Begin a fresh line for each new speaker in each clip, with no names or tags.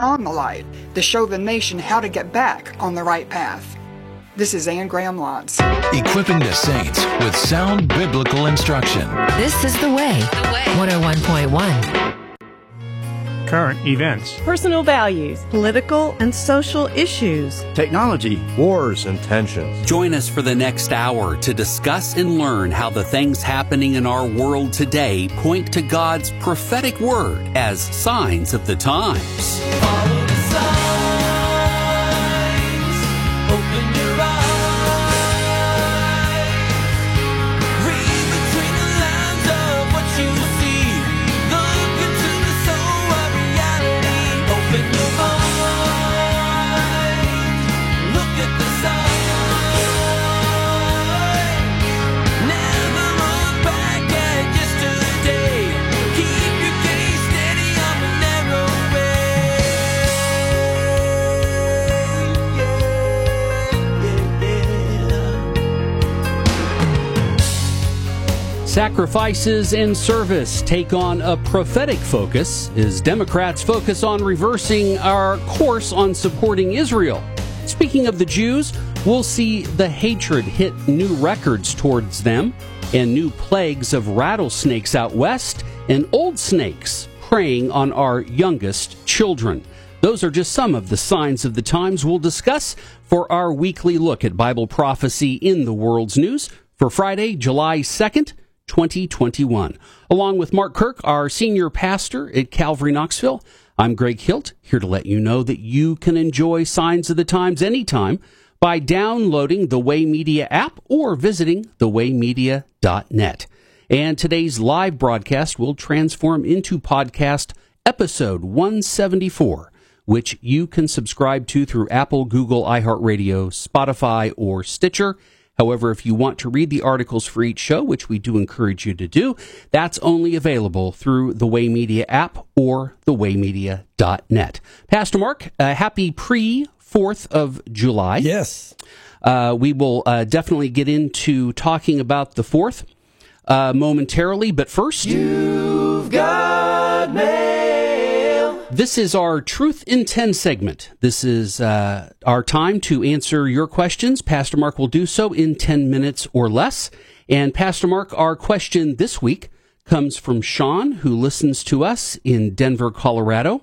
on the light to show the nation how to get back on the right path. This is Anne Graham Lotz.
Equipping the saints with sound biblical instruction.
This is The Way. The Way. 101.1
current events,
personal values,
political and social issues,
technology, wars, and tensions.
Join us for the next hour to discuss and learn how the things happening in our world today point to God's prophetic word as signs of the times. Sacrifices and service take on a prophetic focus as Democrats focus on reversing our course on supporting Israel. Speaking of the Jews, we'll see the hatred hit new records towards them and new plagues of rattlesnakes out west and old snakes preying on our youngest children. Those are just some of the signs of the times we'll discuss for our weekly look at Bible prophecy in the world's news for Friday, July 2nd. 2021. Along with Mark Kirk, our senior pastor at Calvary Knoxville, I'm Greg Hilt, here to let you know that you can enjoy Signs of the Times anytime by downloading the Way Media app or visiting thewaymedia.net. And today's live broadcast will transform into podcast episode 174, which you can subscribe to through Apple, Google, iHeartRadio, Spotify, or Stitcher. However, if you want to read the articles for each show, which we do encourage you to do, that's only available through the Way Media app or thewaymedia.net. Pastor Mark, uh, happy pre 4th of July.
Yes.
Uh, we will uh, definitely get into talking about the 4th uh, momentarily, but first.
You've got me.
This is our Truth in 10 segment. This is uh, our time to answer your questions. Pastor Mark will do so in 10 minutes or less. And Pastor Mark, our question this week comes from Sean, who listens to us in Denver, Colorado.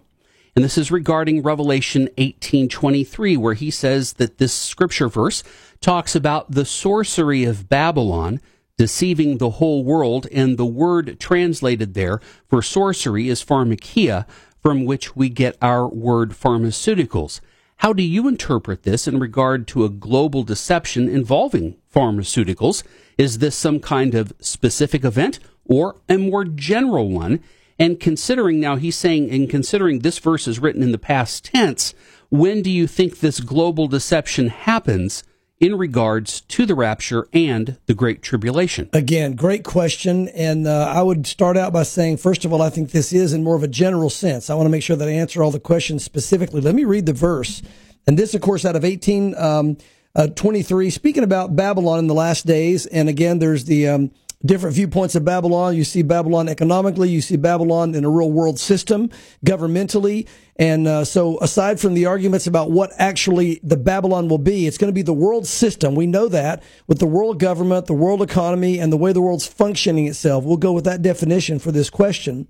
And this is regarding Revelation 18:23 where he says that this scripture verse talks about the sorcery of Babylon deceiving the whole world and the word translated there for sorcery is pharmakia from which we get our word pharmaceuticals. How do you interpret this in regard to a global deception involving pharmaceuticals? Is this some kind of specific event or a more general one? And considering now he's saying, and considering this verse is written in the past tense, when do you think this global deception happens? In regards to the rapture and the Great Tribulation?
Again, great question. And uh, I would start out by saying, first of all, I think this is in more of a general sense. I want to make sure that I answer all the questions specifically. Let me read the verse. And this, of course, out of 18. Um, uh, 23, speaking about Babylon in the last days. And again, there's the um, different viewpoints of Babylon. You see Babylon economically, you see Babylon in a real world system, governmentally. And uh, so, aside from the arguments about what actually the Babylon will be, it's going to be the world system. We know that with the world government, the world economy, and the way the world's functioning itself. We'll go with that definition for this question.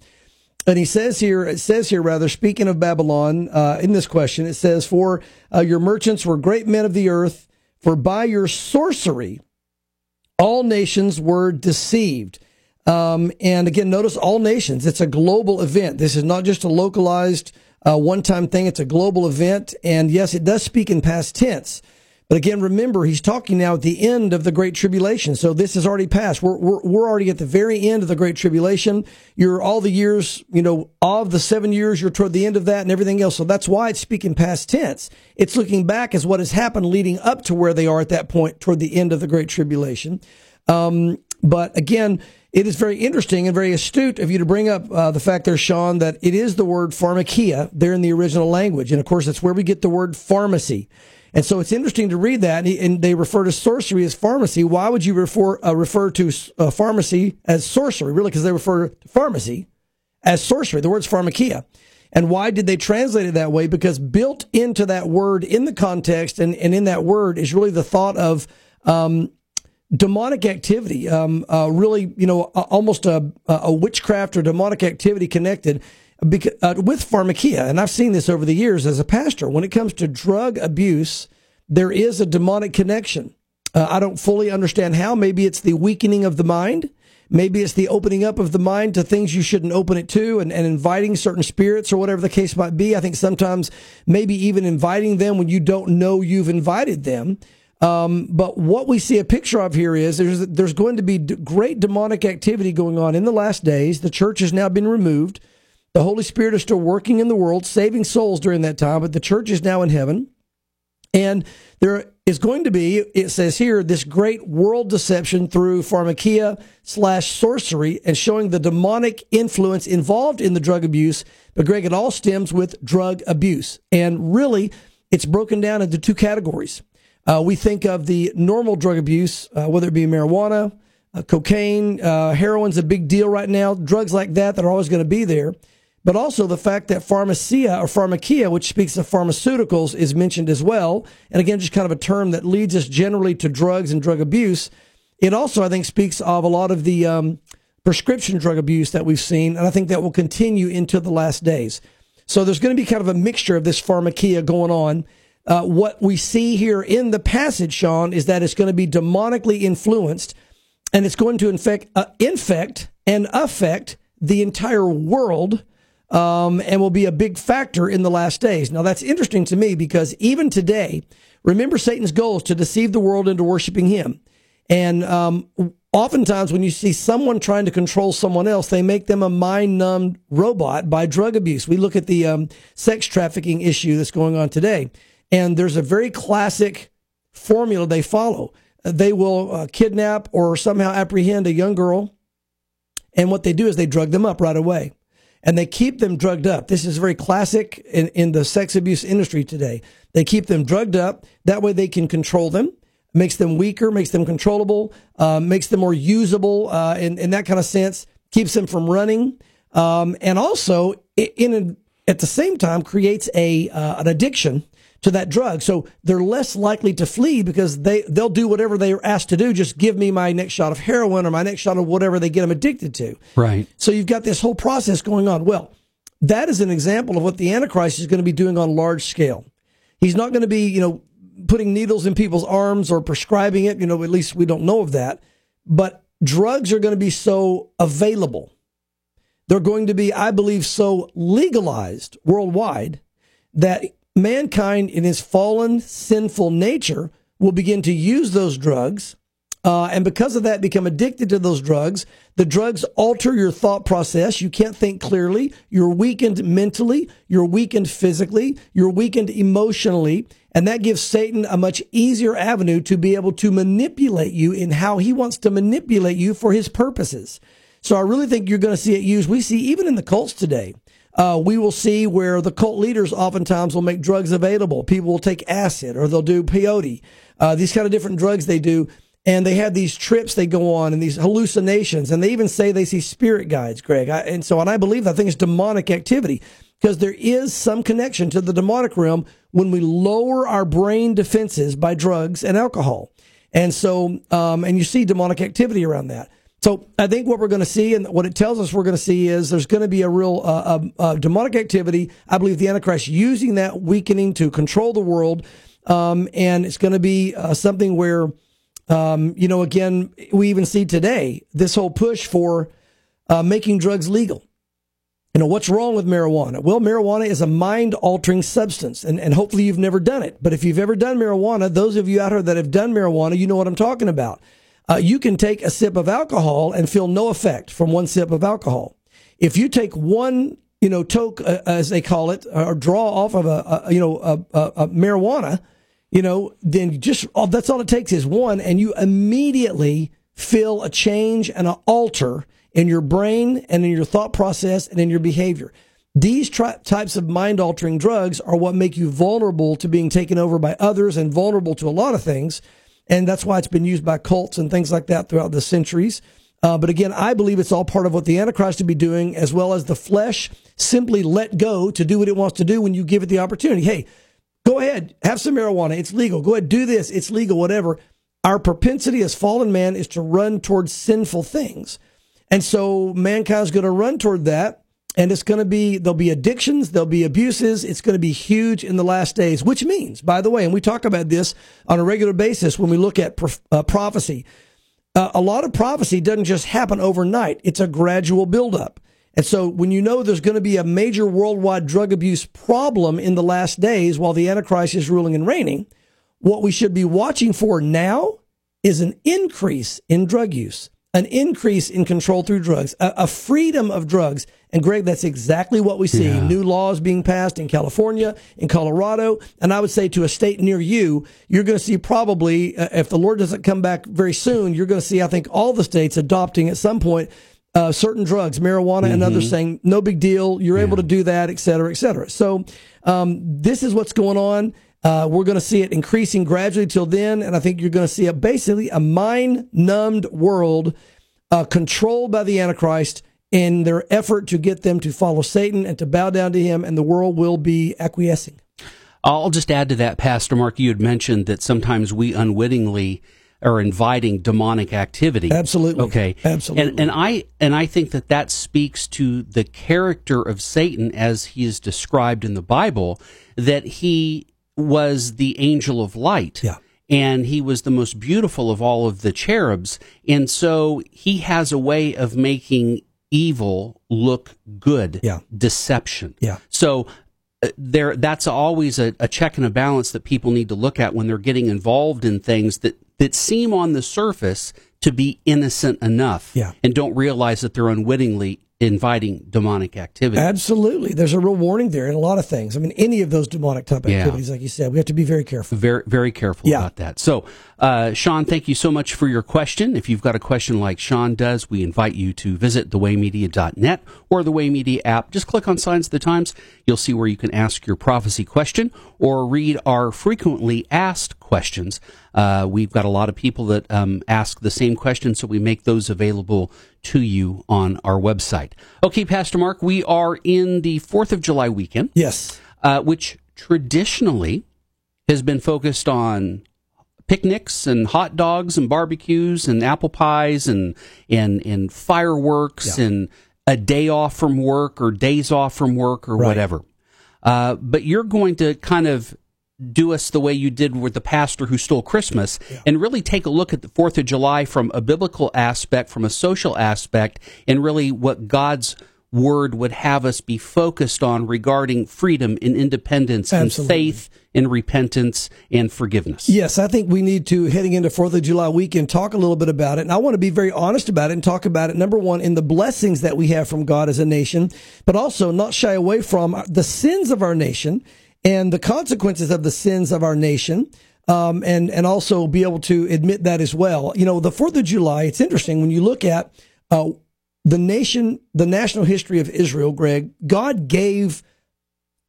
And he says here, it says here rather, speaking of Babylon, uh, in this question, it says, For uh, your merchants were great men of the earth, for by your sorcery, all nations were deceived. Um, and again, notice all nations. It's a global event. This is not just a localized uh, one-time thing. It's a global event. And yes, it does speak in past tense. But again, remember, he's talking now at the end of the Great Tribulation. So this has already passed. We're, we're, we're already at the very end of the Great Tribulation. You're all the years, you know, of the seven years, you're toward the end of that and everything else. So that's why it's speaking past tense. It's looking back as what has happened leading up to where they are at that point toward the end of the Great Tribulation. Um, but again, it is very interesting and very astute of you to bring up uh, the fact there, Sean, that it is the word pharmakia there in the original language. And of course, that's where we get the word pharmacy. And so it's interesting to read that, and they refer to sorcery as pharmacy. Why would you refer uh, refer to uh, pharmacy as sorcery? Really, because they refer to pharmacy as sorcery. The word's pharmakia. And why did they translate it that way? Because built into that word in the context and, and in that word is really the thought of um, demonic activity, um, uh, really, you know, almost a, a witchcraft or demonic activity connected because, uh, with pharmakia. And I've seen this over the years as a pastor. When it comes to drug abuse, there is a demonic connection. Uh, I don't fully understand how. Maybe it's the weakening of the mind. Maybe it's the opening up of the mind to things you shouldn't open it to and, and inviting certain spirits or whatever the case might be. I think sometimes maybe even inviting them when you don't know you've invited them. Um, but what we see a picture of here is there's, there's going to be great demonic activity going on in the last days. The church has now been removed. The Holy Spirit is still working in the world, saving souls during that time, but the church is now in heaven. And there is going to be, it says here, this great world deception through pharmakia slash sorcery and showing the demonic influence involved in the drug abuse. But Greg, it all stems with drug abuse. And really, it's broken down into two categories. Uh, we think of the normal drug abuse, uh, whether it be marijuana, uh, cocaine, uh, heroin's a big deal right now, drugs like that that are always going to be there but also the fact that pharmacia or pharmakia, which speaks of pharmaceuticals, is mentioned as well. And again, just kind of a term that leads us generally to drugs and drug abuse. It also, I think, speaks of a lot of the um, prescription drug abuse that we've seen, and I think that will continue into the last days. So there's going to be kind of a mixture of this pharmakia going on. Uh, what we see here in the passage, Sean, is that it's going to be demonically influenced, and it's going to infect, uh, infect and affect the entire world um, and will be a big factor in the last days. Now, that's interesting to me because even today, remember Satan's goal is to deceive the world into worshiping him. And um, oftentimes, when you see someone trying to control someone else, they make them a mind numbed robot by drug abuse. We look at the um, sex trafficking issue that's going on today, and there's a very classic formula they follow. They will uh, kidnap or somehow apprehend a young girl, and what they do is they drug them up right away and they keep them drugged up. This is very classic in, in the sex abuse industry today. They keep them drugged up. That way they can control them, makes them weaker, makes them controllable, uh, makes them more usable uh, in, in that kind of sense, keeps them from running. Um, and also, in a, at the same time, creates a uh, an addiction to that drug. So they're less likely to flee because they, they'll do whatever they're asked to do. Just give me my next shot of heroin or my next shot of whatever they get them addicted to.
Right.
So you've got this whole process going on. Well, that is an example of what the Antichrist is going to be doing on large scale. He's not going to be, you know, putting needles in people's arms or prescribing it. You know, at least we don't know of that. But drugs are going to be so available. They're going to be, I believe, so legalized worldwide that mankind in his fallen, sinful nature will begin to use those drugs. Uh, and because of that, become addicted to those drugs. The drugs alter your thought process. You can't think clearly. You're weakened mentally. You're weakened physically. You're weakened emotionally. And that gives Satan a much easier avenue to be able to manipulate you in how he wants to manipulate you for his purposes. So I really think you're going to see it used. We see even in the cults today uh, we will see where the cult leaders oftentimes will make drugs available. People will take acid or they'll do peyote, uh, these kind of different drugs they do. And they have these trips they go on and these hallucinations. And they even say they see spirit guides, Greg. I, and so, and I believe that thing is demonic activity because there is some connection to the demonic realm when we lower our brain defenses by drugs and alcohol. And so, um, and you see demonic activity around that. So I think what we're going to see and what it tells us we're going to see is there's going to be a real uh, uh, uh, demonic activity. I believe the Antichrist using that weakening to control the world. Um, and it's going to be uh, something where, um, you know, again, we even see today this whole push for uh, making drugs legal. You know, what's wrong with marijuana? Well, marijuana is a mind altering substance, and, and hopefully you've never done it. But if you've ever done marijuana, those of you out here that have done marijuana, you know what I'm talking about. Uh, you can take a sip of alcohol and feel no effect from one sip of alcohol. If you take one, you know, toke, uh, as they call it, or draw off of a, a you know, a, a, a, marijuana, you know, then just oh, that's all it takes is one, and you immediately feel a change and an alter in your brain and in your thought process and in your behavior. These tri- types of mind altering drugs are what make you vulnerable to being taken over by others and vulnerable to a lot of things. And that's why it's been used by cults and things like that throughout the centuries. Uh, but again, I believe it's all part of what the Antichrist will be doing, as well as the flesh simply let go to do what it wants to do when you give it the opportunity. Hey, go ahead, have some marijuana. It's legal. Go ahead, do this. It's legal, whatever. Our propensity as fallen man is to run towards sinful things. And so mankind's going to run toward that. And it's going to be, there'll be addictions, there'll be abuses. It's going to be huge in the last days, which means, by the way, and we talk about this on a regular basis when we look at uh, prophecy. Uh, a lot of prophecy doesn't just happen overnight. It's a gradual buildup. And so when you know there's going to be a major worldwide drug abuse problem in the last days while the Antichrist is ruling and reigning, what we should be watching for now is an increase in drug use an increase in control through drugs, a, a, freedom of drugs. And Greg, that's exactly what we see. Yeah. New laws being passed in California, in Colorado. And I would say to a state near you, you're going to see probably, uh, if the Lord doesn't come back very soon, you're going to see, I think, all the states adopting at some point uh, certain drugs, marijuana mm-hmm. and others saying, no big deal. You're yeah. able to do that, et cetera, et cetera. So, um, this is what's going on. Uh, we're going to see it increasing gradually till then, and I think you're going to see a basically a mind numbed world uh, controlled by the Antichrist in their effort to get them to follow Satan and to bow down to him, and the world will be acquiescing.
I'll just add to that, Pastor Mark. You had mentioned that sometimes we unwittingly are inviting demonic activity.
Absolutely.
Okay.
Absolutely.
And, and I and I think that that speaks to the character of Satan as he is described in the Bible. That he was the angel of light.
Yeah.
And he was the most beautiful of all of the cherubs. And so he has a way of making evil look good.
Yeah.
Deception.
Yeah.
So uh, there, that's always a, a check and a balance that people need to look at when they're getting involved in things that, that seem on the surface to be innocent enough.
Yeah.
And don't realize that they're unwittingly inviting demonic activity.
Absolutely. There's a real warning there in a lot of things. I mean, any of those demonic type activities, like you said, we have to be very careful.
Very, very careful yeah. about that. So, uh, Sean, thank you so much for your question. If you've got a question like Sean does, we invite you to visit thewaymedia.net or the Way Media app. Just click on Signs of the Times. You'll see where you can ask your prophecy question or read our frequently asked questions. Uh, we've got a lot of people that um, ask the same questions, so we make those available to you on our website. Okay, Pastor Mark, we are in the 4th of July weekend.
Yes.
Uh, which traditionally has been focused on picnics and hot dogs and barbecues and apple pies and and, and fireworks yeah. and a day off from work or days off from work or right. whatever. Uh, but you're going to kind of do us the way you did with the pastor who stole Christmas yeah. and really take a look at the 4th of July from a biblical aspect, from a social aspect, and really what God's word would have us be focused on regarding freedom and independence Absolutely. and faith and repentance and forgiveness.
Yes, I think we need to, heading into 4th of July weekend, talk a little bit about it. And I want to be very honest about it and talk about it, number one, in the blessings that we have from God as a nation, but also not shy away from the sins of our nation and the consequences of the sins of our nation. Um, and and also be able to admit that as well. You know, the Fourth of July. It's interesting when you look at uh, the nation, the national history of Israel. Greg, God gave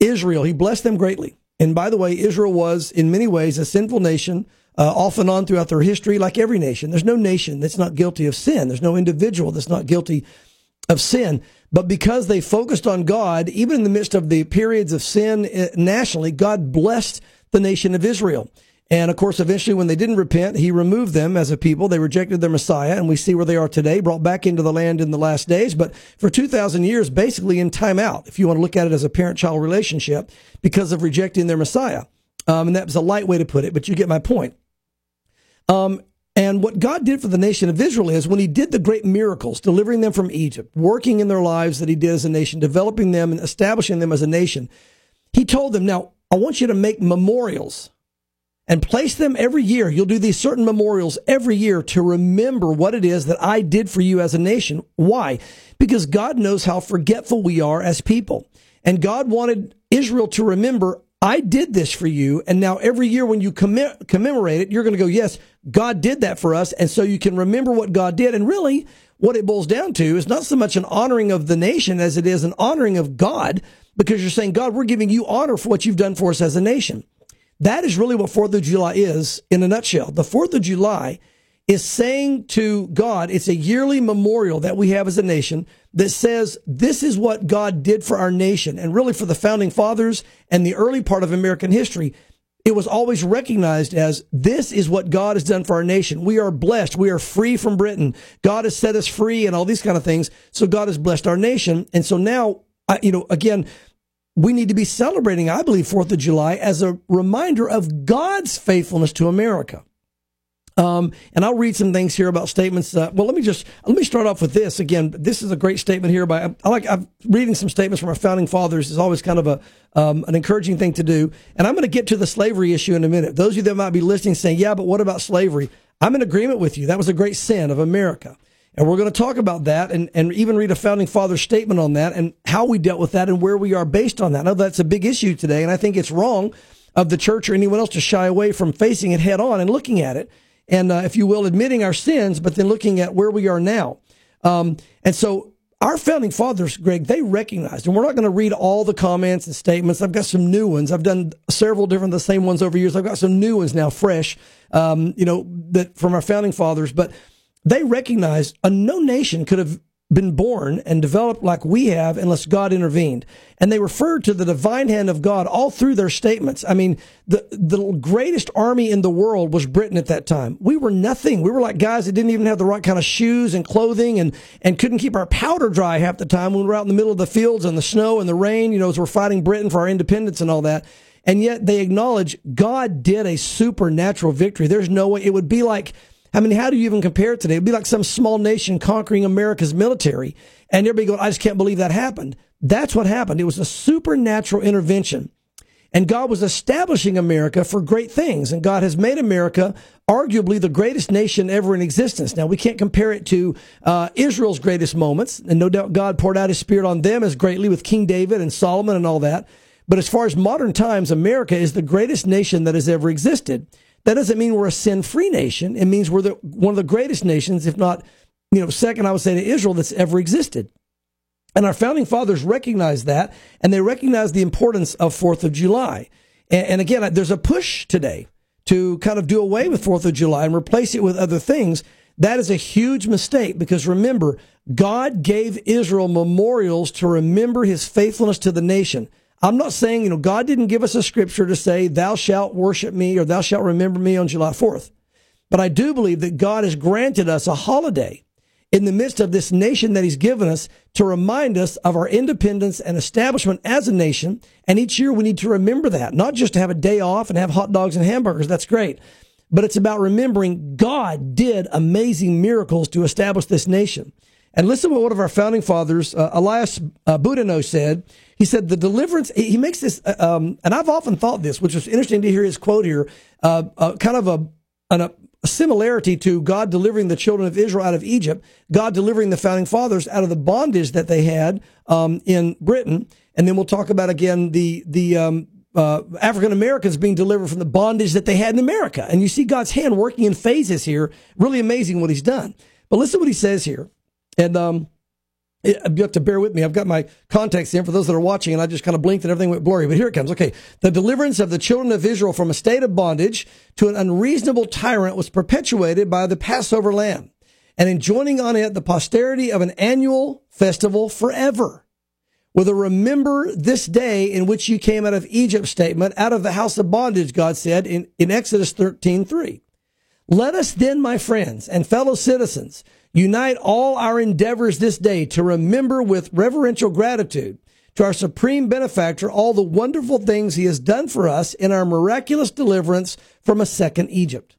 Israel. He blessed them greatly. And by the way, Israel was in many ways a sinful nation, uh, off and on throughout their history, like every nation. There's no nation that's not guilty of sin. There's no individual that's not guilty of sin. But because they focused on God, even in the midst of the periods of sin eh, nationally, God blessed the nation of Israel. And of course, eventually, when they didn't repent, he removed them as a people. They rejected their Messiah, and we see where they are today, brought back into the land in the last days. But for 2,000 years, basically in timeout, if you want to look at it as a parent child relationship, because of rejecting their Messiah. Um, and that was a light way to put it, but you get my point. Um, and what God did for the nation of Israel is when he did the great miracles, delivering them from Egypt, working in their lives that he did as a nation, developing them and establishing them as a nation, he told them, now, I want you to make memorials and place them every year. You'll do these certain memorials every year to remember what it is that I did for you as a nation. Why? Because God knows how forgetful we are as people. And God wanted Israel to remember, I did this for you. And now every year when you commemorate it, you're going to go, yes, God did that for us. And so you can remember what God did. And really, what it boils down to is not so much an honoring of the nation as it is an honoring of God, because you're saying, God, we're giving you honor for what you've done for us as a nation. That is really what Fourth of July is in a nutshell. The Fourth of July is saying to God, it's a yearly memorial that we have as a nation that says this is what God did for our nation and really for the founding fathers and the early part of American history. It was always recognized as this is what God has done for our nation. We are blessed. We are free from Britain. God has set us free and all these kind of things. So God has blessed our nation. And so now, I, you know, again, we need to be celebrating, I believe, 4th of July as a reminder of God's faithfulness to America. Um, and I'll read some things here about statements. Uh, well, let me just let me start off with this. Again, this is a great statement here by I like I'm reading some statements from our founding fathers is always kind of a um, an encouraging thing to do. And I'm going to get to the slavery issue in a minute. Those of you that might be listening saying, "Yeah, but what about slavery?" I'm in agreement with you. That was a great sin of America. And we're going to talk about that and, and even read a founding father statement on that and how we dealt with that and where we are based on that. I know that's a big issue today, and I think it's wrong of the church or anyone else to shy away from facing it head on and looking at it and, uh, if you will, admitting our sins, but then looking at where we are now. Um, and so our founding fathers, Greg, they recognized, and we're not going to read all the comments and statements. I've got some new ones. I've done several different, the same ones over years. I've got some new ones now, fresh, um, you know, that from our founding fathers, but they recognized a no nation could have been born and developed like we have unless God intervened. And they referred to the divine hand of God all through their statements. I mean, the, the greatest army in the world was Britain at that time. We were nothing. We were like guys that didn't even have the right kind of shoes and clothing and, and couldn't keep our powder dry half the time when we were out in the middle of the fields and the snow and the rain, you know, as we're fighting Britain for our independence and all that. And yet they acknowledge God did a supernatural victory. There's no way it would be like, I mean, how do you even compare it today? It'd be like some small nation conquering America's military. And everybody going, I just can't believe that happened. That's what happened. It was a supernatural intervention. And God was establishing America for great things. And God has made America arguably the greatest nation ever in existence. Now, we can't compare it to uh, Israel's greatest moments. And no doubt God poured out his spirit on them as greatly with King David and Solomon and all that. But as far as modern times, America is the greatest nation that has ever existed. That doesn't mean we're a sin free nation. It means we're the, one of the greatest nations, if not, you know, second, I would say to Israel that's ever existed. And our founding fathers recognized that, and they recognized the importance of Fourth of July. And, and again, there's a push today to kind of do away with Fourth of July and replace it with other things. That is a huge mistake because remember, God gave Israel memorials to remember his faithfulness to the nation. I'm not saying, you know, God didn't give us a scripture to say, thou shalt worship me or thou shalt remember me on July 4th. But I do believe that God has granted us a holiday in the midst of this nation that he's given us to remind us of our independence and establishment as a nation. And each year we need to remember that, not just to have a day off and have hot dogs and hamburgers. That's great. But it's about remembering God did amazing miracles to establish this nation. And listen to what one of our founding fathers, uh, Elias uh, Boudinot, said. He said the deliverance. He makes this, uh, um, and I've often thought this, which was interesting to hear his quote here. Uh, uh, kind of a, an, a similarity to God delivering the children of Israel out of Egypt, God delivering the founding fathers out of the bondage that they had um, in Britain, and then we'll talk about again the the um, uh, African Americans being delivered from the bondage that they had in America. And you see God's hand working in phases here. Really amazing what He's done. But listen to what He says here, and um, you have to bear with me. I've got my context in for those that are watching, and I just kind of blinked and everything went blurry. But here it comes. Okay. The deliverance of the children of Israel from a state of bondage to an unreasonable tyrant was perpetuated by the Passover lamb and enjoining on it the posterity of an annual festival forever. With a remember this day in which you came out of Egypt statement, out of the house of bondage, God said in, in Exodus 13, 3. Let us then, my friends and fellow citizens, Unite all our endeavors this day to remember with reverential gratitude to our supreme benefactor all the wonderful things he has done for us in our miraculous deliverance from a second Egypt,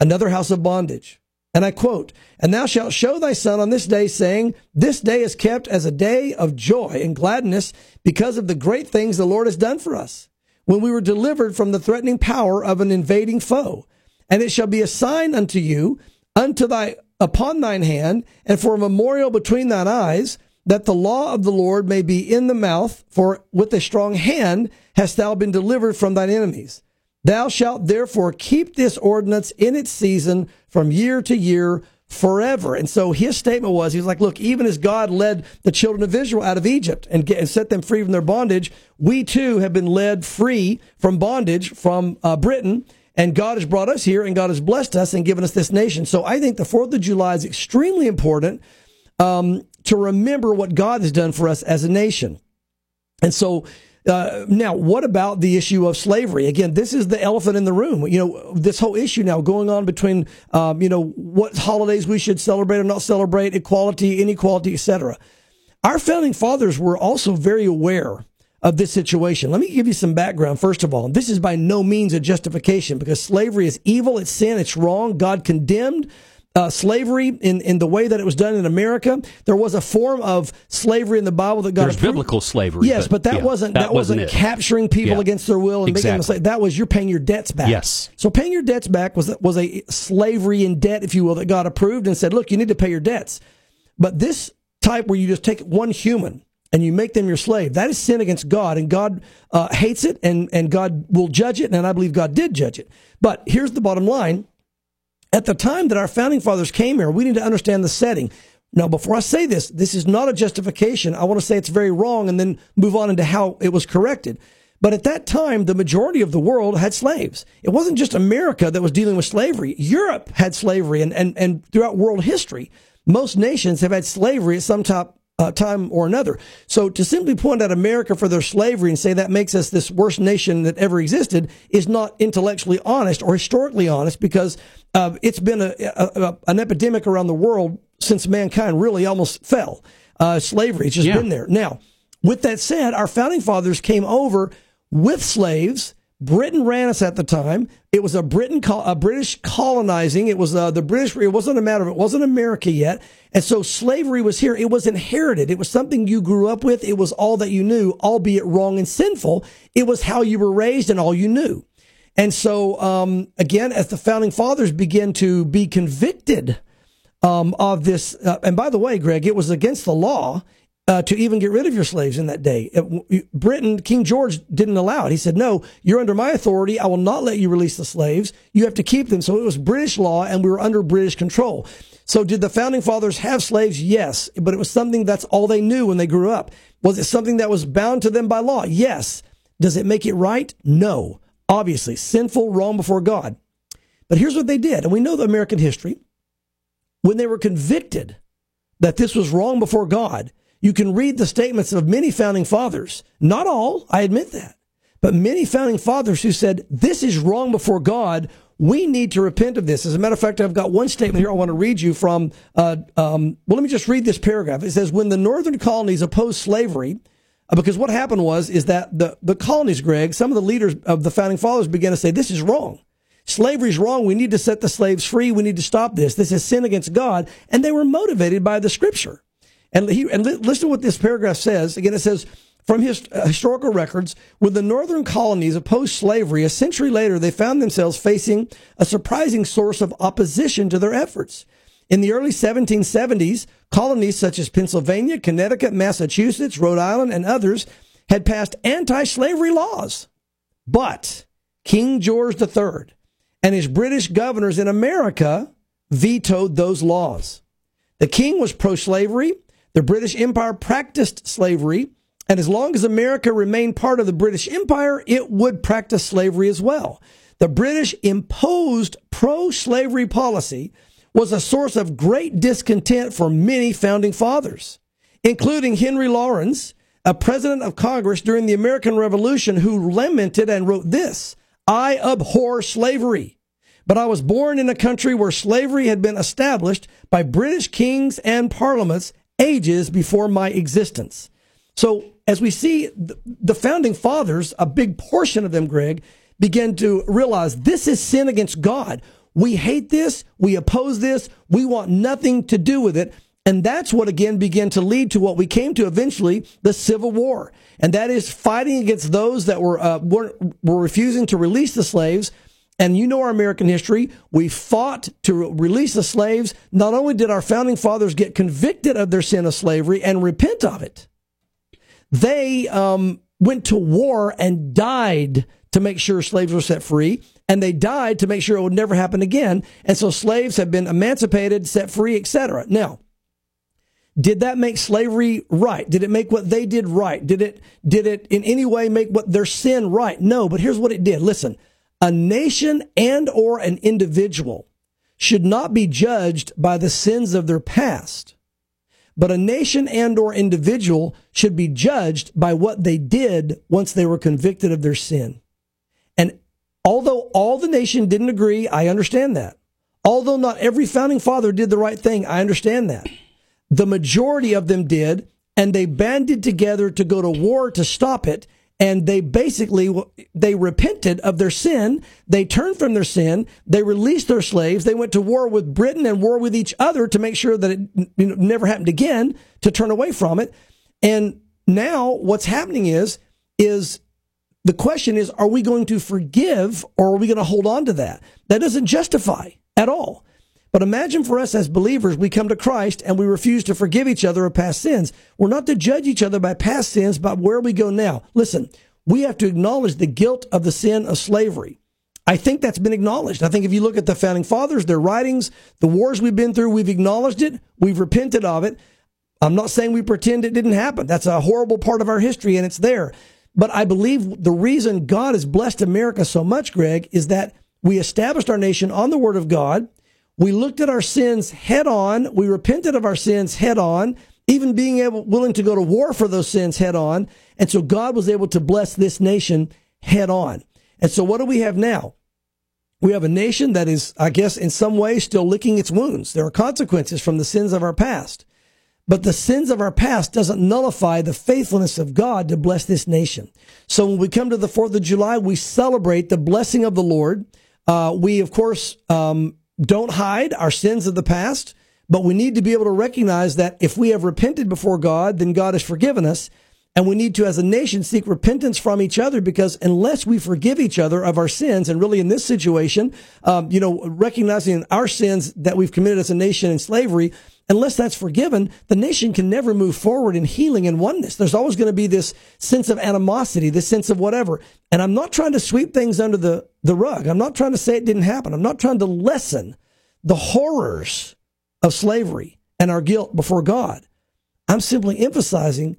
another house of bondage. And I quote, And thou shalt show thy son on this day, saying, This day is kept as a day of joy and gladness because of the great things the Lord has done for us, when we were delivered from the threatening power of an invading foe. And it shall be a sign unto you, unto thy upon thine hand, and for a memorial between thine eyes, that the law of the Lord may be in the mouth, for with a strong hand hast thou been delivered from thine enemies. Thou shalt therefore keep this ordinance in its season from year to year forever. And so his statement was, he was like, look, even as God led the children of Israel out of Egypt and, get, and set them free from their bondage, we too have been led free from bondage from uh, Britain And God has brought us here and God has blessed us and given us this nation. So I think the 4th of July is extremely important um, to remember what God has done for us as a nation. And so uh, now, what about the issue of slavery? Again, this is the elephant in the room. You know, this whole issue now going on between, um, you know, what holidays we should celebrate or not celebrate, equality, inequality, etc. Our founding fathers were also very aware of this situation. Let me give you some background. First of all, this is by no means a justification because slavery is evil, it's sin, it's wrong. God condemned uh, slavery in, in the way that it was done in America. There was a form of slavery in the Bible that God
There's
approved.
biblical slavery.
Yes, but, that
yeah,
wasn't that, wasn't,
it.
capturing people
Yeah.
against their will and making them
Exactly.
slave. That was you're paying your debts back.
Yes.
So paying your debts back was was a slavery in debt, if you will, that God approved and said, look, you need to pay your debts. But this type where you just take one human and you make them your slave, that is sin against God, and God uh, hates it, and and God will judge it, and I believe God did judge it. But here's the bottom line at the time that our founding fathers came here, we need to understand the setting. Now, before I say this, this is not a justification. I want to say it's very wrong and then move on into how it was corrected. But at that time, the majority of the world had slaves. It wasn't just America that was dealing with slavery. Europe had slavery and, and, and throughout world history, most nations have had slavery at some top, uh, time or another. So to simply point out America for their slavery and say that makes us this worst nation that ever existed is not intellectually honest or historically honest because uh, it's been a, a, a- an epidemic around the world since mankind really almost fell. Uh, slavery, it's just
Yeah.
been there. Now, with that said, our founding fathers came over with slaves. Britain ran us at the time. It was a Britain, a British colonizing. It was uh, the British. It wasn't a matter of it wasn't America yet, and so slavery was here. It was inherited. It was something you grew up with. It was all that you knew, albeit wrong and sinful. It was how you were raised and all you knew. And so, um, again, as the founding fathers began to be convicted um, of this, uh, and by the way, Greg, it was against the law uh, to even get rid of your slaves in that day. It- Britain, King George didn't allow it. He said, "No, you're under my authority. I will not let you release the slaves. You have to keep them." So it was British law, and we were under British control. So did the founding fathers have slaves? Yes, but it was something that's all they knew when they grew up. Was it something that was bound to them by law? Yes. Does it make it right? No. Obviously, sinful, wrong before God. But here's what they did, and we know the American history. When they were convicted that this was wrong before God, you can read the statements of many founding fathers. Not all, I admit that, but many founding fathers who said, This is wrong before God. We need to repent of this. As a matter of fact, I've got one statement here I want to read you from. Uh, um, well, let me just read this paragraph. It says, When the northern colonies opposed slavery, uh, because what happened was is that the, the colonies, Greg, some of the leaders of the founding fathers began to say, This is wrong. Slavery is wrong. We need to set the slaves free. We need to stop this. This is sin against God. And they were motivated by the scripture. And, he, and li- listen to what this paragraph says. Again, it says, from his, uh, historical records, when the northern colonies opposed slavery, a century later, they found themselves facing a surprising source of opposition to their efforts. In the early 1770s, colonies such as Pennsylvania, Connecticut, Massachusetts, Rhode Island, and others had passed anti slavery laws. But King George III and his British governors in America vetoed those laws. The king was pro slavery. The British Empire practiced slavery. And as long as America remained part of the British Empire, it would practice slavery as well. The British imposed pro slavery policy was a source of great discontent for many founding fathers, including Henry Laurens, a president of Congress during the American Revolution who lamented and wrote this I abhor slavery. But I was born in a country where slavery had been established by British kings and parliaments ages before my existence. So, as we see, the founding fathers, a big portion of them, Greg, begin to realize this is sin against God. We hate this. We oppose this. We want nothing to do with it. And that's what again began to lead to what we came to eventually the Civil War. And that is fighting against those that were, uh, were, were refusing to release the slaves. And you know our American history. We fought to re- release the slaves. Not only did our founding fathers get convicted of their sin of slavery and repent of it, they um, went to war and died to make sure slaves were set free. And they died to make sure it would never happen again. And so slaves have been emancipated, set free, etc. Now, did that make slavery right? Did it make what they did right? Did it did it in any way make what their sin right? No, but here's what it did. Listen, a nation and or an individual should not be judged by the sins of their past, but a nation and or individual should be judged by what they did once they were convicted of their sin. And although all the nation didn't agree, I understand that. Although not every founding father did the right thing, I understand that. The majority of them did, and they banded together to go to war to stop it and they basically they repented of their sin. They turned from their sin. They released their slaves. They went to war with britain and war with each other to make sure that it you know, never happened again to turn away from it. And now what's happening is is the question is are we going to forgive or are we going to hold on to that? That doesn't justify at all but imagine for us as believers, we come to Christ and we refuse to forgive each other of past sins. We're not to judge each other by past sins, but where we go now. Listen, we have to acknowledge the guilt of the sin of slavery. I think that's been acknowledged. I think if you look at the founding fathers, their writings, the wars we've been through, we've acknowledged it. We've repented of it. I'm not saying we pretend it didn't happen. That's a horrible part of our history and it's there. But I believe the reason God has blessed America so much, Greg, is that we established our nation on the word of God. We looked at our sins head on. We repented of our sins head on, even being able, willing to go to war for those sins head on. And so God was able to bless this nation head on. And so what do we have now? We have a nation that is, I guess, in some way still licking its wounds. There are consequences from the sins of our past. But the sins of our past doesn't nullify the faithfulness of God to bless this nation. So when we come to the 4th of July, we celebrate the blessing of the Lord. Uh, we, of course, um, don't hide our sins of the past, but we need to be able to recognize that if we have repented before God, then God has forgiven us. And we need to, as a nation, seek repentance from each other because unless we forgive each other of our sins, and really in this situation, um, you know, recognizing our sins that we've committed as a nation in slavery, unless that's forgiven, the nation can never move forward in healing and oneness. There's always going to be this sense of animosity, this sense of whatever. And I'm not trying to sweep things under the, the rug. I'm not trying to say it didn't happen. I'm not trying to lessen the horrors of slavery and our guilt before God. I'm simply emphasizing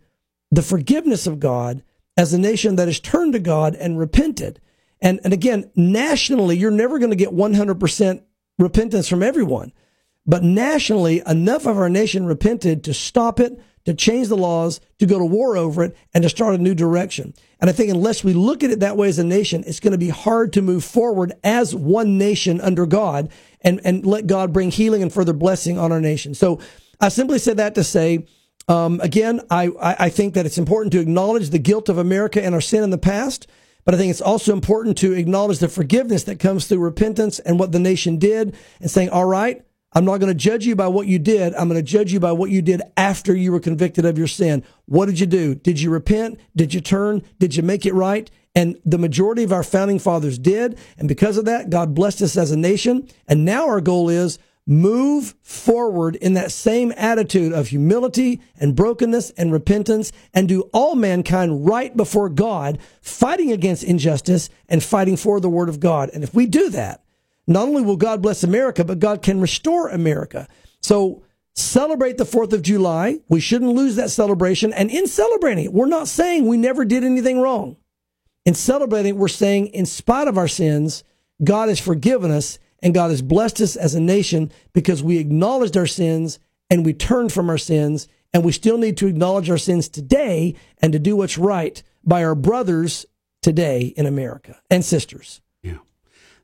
the forgiveness of God as a nation that has turned to God and repented. And, and again, nationally, you're never going to get 100% repentance from everyone. But nationally, enough of our nation repented to stop it, to change the laws, to go to war over it, and to start a new direction. And I think unless we look at it that way as a nation, it's going to be hard to move forward as one nation under God and, and let God bring healing and further blessing on our nation. So I simply said that to say, um, again, I, I think that it's important to acknowledge the guilt of America and our sin in the past. But I think it's also important to acknowledge the forgiveness that comes through repentance and what the nation did and saying, all right, I'm not going to judge you by what you did. I'm going to judge you by what you did after you were convicted of your sin. What did you do? Did you repent? Did you turn? Did you make it right? And the majority of our founding fathers did. And because of that, God blessed us as a nation. And now our goal is move forward in that same attitude of humility and brokenness and repentance and do all mankind right before God, fighting against injustice and fighting for the word of God. And if we do that, not only will God bless America, but God can restore America. So celebrate the 4th of July. We shouldn't lose that celebration. And in celebrating it, we're not saying we never did anything wrong. In celebrating, we're saying in spite of our sins, God has forgiven us and God has blessed us as a nation because we acknowledged our sins and we turned from our sins. And we still need to acknowledge our sins today and to do what's right by our brothers today in America and sisters.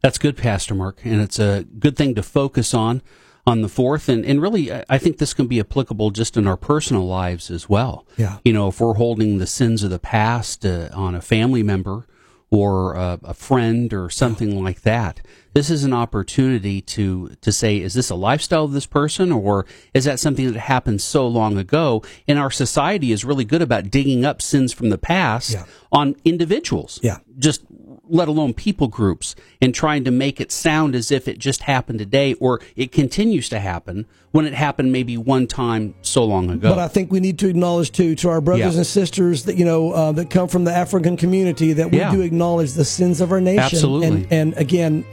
That's good, Pastor Mark, and it's a good thing to focus on on the fourth. And, and really, I think this can be applicable just in our personal lives as well.
Yeah.
You know, if we're holding the sins of the past uh, on a family member or a, a friend or something yeah. like that, this is an opportunity to to say, is this a lifestyle of this person, or is that something that happened so long ago? And our society is really good about digging up sins from the past
yeah.
on individuals.
Yeah.
Just let alone people groups, and trying to make it sound as if it just happened today or it continues to happen when it happened maybe one time so long ago.
But I think we need to acknowledge too to our brothers yeah. and sisters that you know uh, that come from the African community that we yeah. do acknowledge the sins of our nation,
Absolutely.
and and again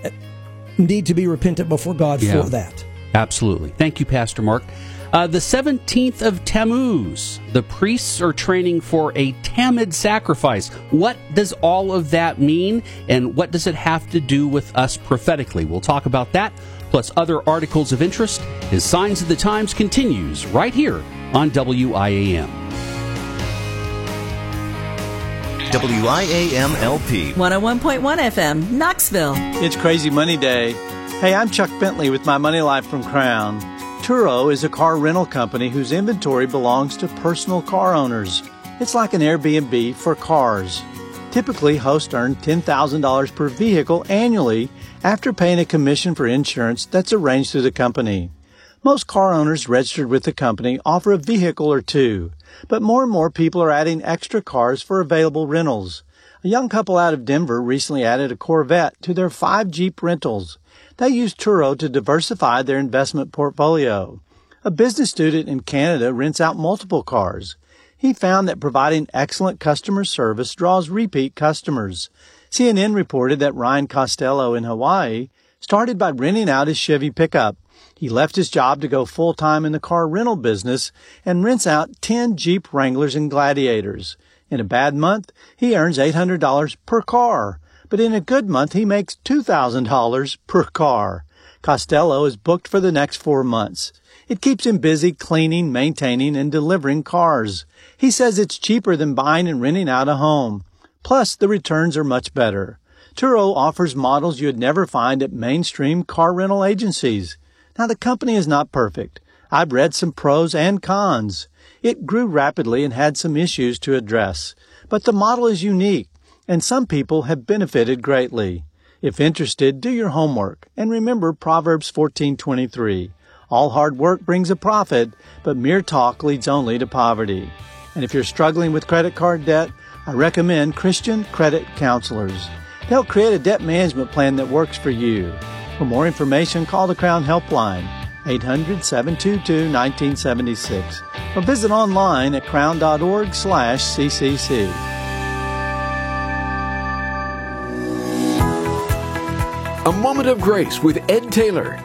need to be repentant before God yeah. for that.
Absolutely. Thank you, Pastor Mark. Uh, the 17th of Tammuz. The priests are training for a Tamid sacrifice. What does all of that mean, and what does it have to do with us prophetically? We'll talk about that, plus other articles of interest, as Signs of the Times continues right here on WIAM.
WIAM LP
101.1 FM, Knoxville.
It's Crazy Money Day. Hey, I'm Chuck Bentley with my Money Life from Crown. Turo is a car rental company whose inventory belongs to personal car owners. It's like an Airbnb for cars. Typically, hosts earn $10,000 per vehicle annually after paying a commission for insurance that's arranged through the company. Most car owners registered with the company offer a vehicle or two, but more and more people are adding extra cars for available rentals. A young couple out of Denver recently added a Corvette to their five Jeep rentals. They use Turo to diversify their investment portfolio. A business student in Canada rents out multiple cars. He found that providing excellent customer service draws repeat customers. CNN reported that Ryan Costello in Hawaii started by renting out his Chevy pickup. He left his job to go full time in the car rental business and rents out 10 Jeep Wranglers and Gladiators. In a bad month, he earns $800 per car but in a good month he makes $2,000 per car. Costello is booked for the next four months. It keeps him busy cleaning, maintaining, and delivering cars. He says it's cheaper than buying and renting out a home. Plus, the returns are much better. Turo offers models you'd never find at mainstream car rental agencies. Now, the company is not perfect. I've read some pros and cons. It grew rapidly and had some issues to address. But the model is unique and some people have benefited greatly. If interested, do your homework and remember Proverbs 14:23. All hard work brings a profit, but mere talk leads only to poverty. And if you're struggling with credit card debt, I recommend Christian Credit Counselors. They'll create a debt management plan that works for you. For more information, call the Crown Helpline 800-722-1976 or visit online at crown.org/ccc.
A Moment of Grace with Ed Taylor.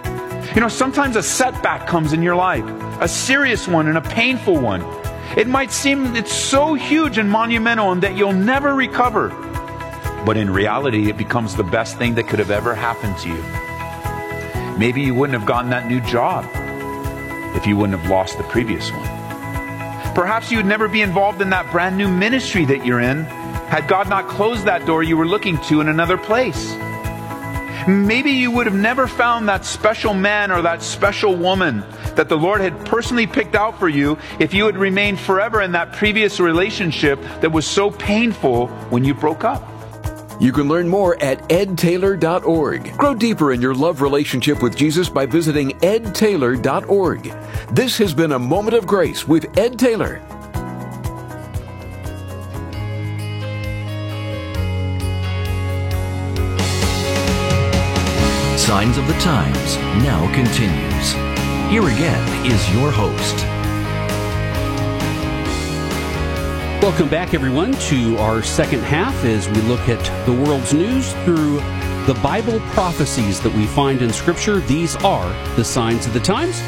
You know, sometimes a setback comes in your life, a serious one and a painful one. It might seem it's so huge and monumental and that you'll never recover. But in reality, it becomes the best thing that could have ever happened to you. Maybe you wouldn't have gotten that new job if you wouldn't have lost the previous one. Perhaps you'd never be involved in that brand new ministry that you're in had God not closed that door you were looking to in another place. Maybe you would have never found that special man or that special woman that the Lord had personally picked out for you if you had remained forever in that previous relationship that was so painful when you broke up.
You can learn more at edtaylor.org. Grow deeper in your love relationship with Jesus by visiting edtaylor.org. This has been a moment of grace with Ed Taylor.
Signs of the Times now continues. Here again is your host.
Welcome back, everyone, to our second half as we look at the world's news through the Bible prophecies that we find in Scripture. These are the signs of the times.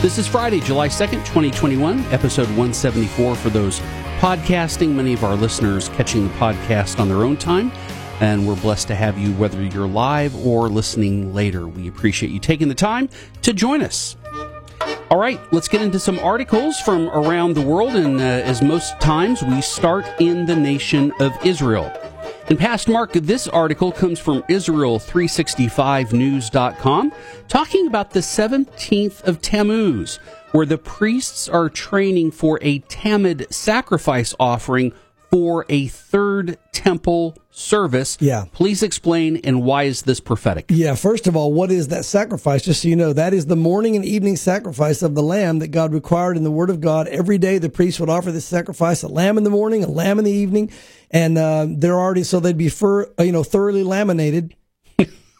This is Friday, July 2nd, 2021, episode 174 for those podcasting. Many of our listeners catching the podcast on their own time and we're blessed to have you whether you're live or listening later. We appreciate you taking the time to join us. All right, let's get into some articles from around the world, and uh, as most times, we start in the nation of Israel. In Pastor Mark, this article comes from Israel365news.com, talking about the 17th of Tammuz, where the priests are training for a Tamid sacrifice offering for a third temple service.
Yeah.
Please explain and why is this prophetic?
Yeah, first of all, what is that sacrifice? Just so you know, that is the morning and evening sacrifice of the lamb that God required in the Word of God. Every day the priest would offer this sacrifice, a lamb in the morning, a lamb in the evening, and uh, they're already so they'd be fur, you know thoroughly laminated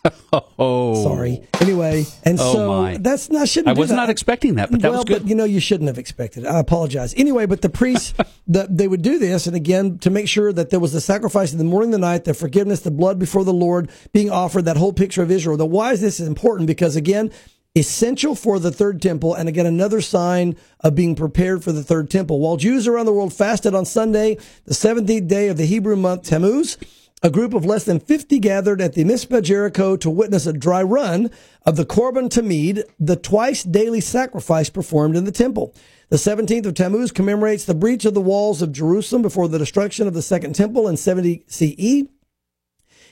oh,
sorry. Anyway, and
oh
so
my.
that's not shouldn't.
I was
that.
not expecting that, but that
well,
was good.
But, you know, you shouldn't have expected. It. I apologize. Anyway, but the priests, the, they would do this, and again to make sure that there was the sacrifice in the morning, the night, the forgiveness, the blood before the Lord being offered. That whole picture of Israel. The why is this important? Because again, essential for the third temple, and again, another sign of being prepared for the third temple. While Jews around the world fasted on Sunday, the 17th day of the Hebrew month Tammuz, a group of less than 50 gathered at the Mizpah Jericho to witness a dry run of the Korban Tamid, the twice daily sacrifice performed in the temple. The 17th of Tammuz commemorates the breach of the walls of Jerusalem before the destruction of the Second Temple in 70 CE.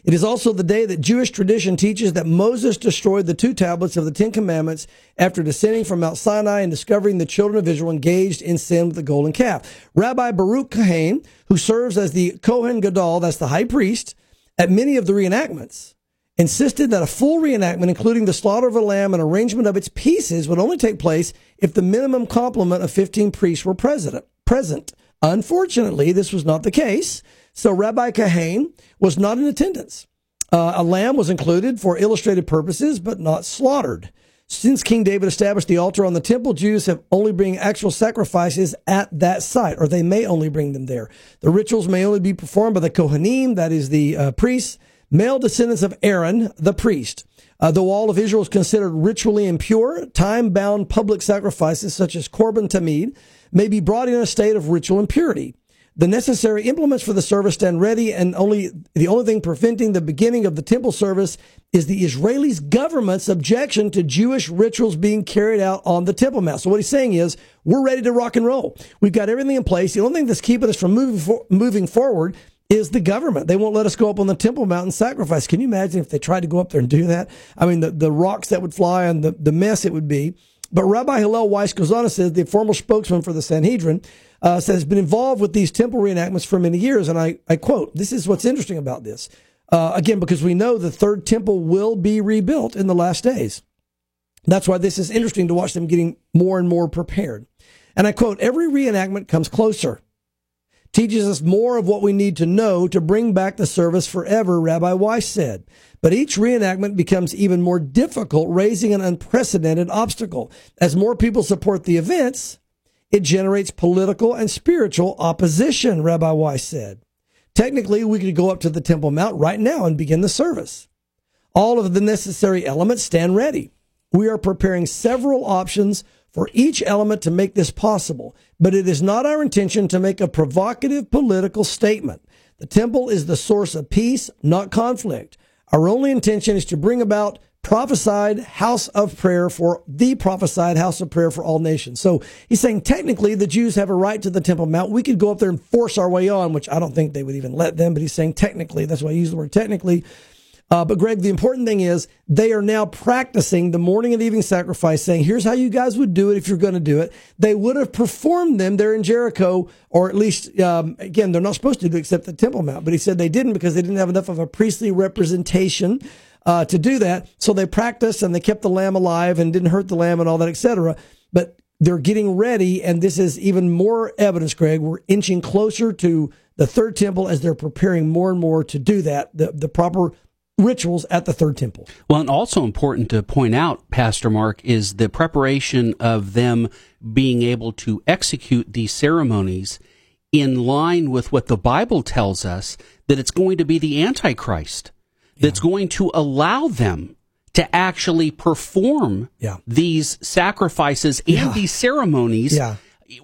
It is also the day that Jewish tradition teaches that Moses destroyed the two tablets of the Ten Commandments after descending from Mount Sinai and discovering the children of Israel engaged in sin with the golden calf. Rabbi Baruch Kahane, who serves as the Kohen Gadol, that's the high priest, at many of the reenactments, insisted that a full reenactment, including the slaughter of a lamb and arrangement of its pieces, would only take place if the minimum complement of 15 priests were present. present. Unfortunately, this was not the case. So Rabbi Kahane was not in attendance. Uh, a lamb was included for illustrated purposes, but not slaughtered. Since King David established the altar on the temple, Jews have only bring actual sacrifices at that site, or they may only bring them there. The rituals may only be performed by the Kohanim, that is the uh, priests, male descendants of Aaron, the priest. Uh, though all of Israel is considered ritually impure, time bound public sacrifices such as Korban Tamid may be brought in a state of ritual impurity. The necessary implements for the service stand ready, and only the only thing preventing the beginning of the temple service is the Israelis' government's objection to Jewish rituals being carried out on the Temple Mount. So what he's saying is, we're ready to rock and roll. We've got everything in place. The only thing that's keeping us from moving for, moving forward is the government. They won't let us go up on the Temple Mount and sacrifice. Can you imagine if they tried to go up there and do that? I mean, the, the rocks that would fly and the, the mess it would be. But Rabbi Hillel Weiss goes on and says, the former spokesman for the Sanhedrin, uh, says, been involved with these temple reenactments for many years. And I, I quote, this is what's interesting about this. Uh, again, because we know the third temple will be rebuilt in the last days. That's why this is interesting to watch them getting more and more prepared. And I quote, every reenactment comes closer, teaches us more of what we need to know to bring back the service forever, Rabbi Weiss said. But each reenactment becomes even more difficult, raising an unprecedented obstacle. As more people support the events, it generates political and spiritual opposition, Rabbi Weiss said. Technically, we could go up to the Temple Mount right now and begin the service. All of the necessary elements stand ready. We are preparing several options for each element to make this possible, but it is not our intention to make a provocative political statement. The temple is the source of peace, not conflict. Our only intention is to bring about prophesied house of prayer for the prophesied house of prayer for all nations. So he's saying technically the Jews have a right to the Temple Mount. We could go up there and force our way on, which I don't think they would even let them, but he's saying technically, that's why I use the word technically. Uh, but Greg, the important thing is they are now practicing the morning and evening sacrifice, saying, here's how you guys would do it if you're going to do it. They would have performed them there in Jericho, or at least, um, again, they're not supposed to do except the Temple Mount. But he said they didn't because they didn't have enough of a priestly representation uh, to do that. So they practiced and they kept the lamb alive and didn't hurt the lamb and all that, etc. But they're getting ready, and this is even more evidence, Greg. We're inching closer to the third temple as they're preparing more and more to do that, the, the proper rituals at the third temple.
Well, and also important to point out, Pastor Mark, is the preparation of them being able to execute these ceremonies in line with what the Bible tells us that it's going to be the Antichrist that's yeah. going to allow them to actually perform
yeah.
these sacrifices and yeah. these ceremonies.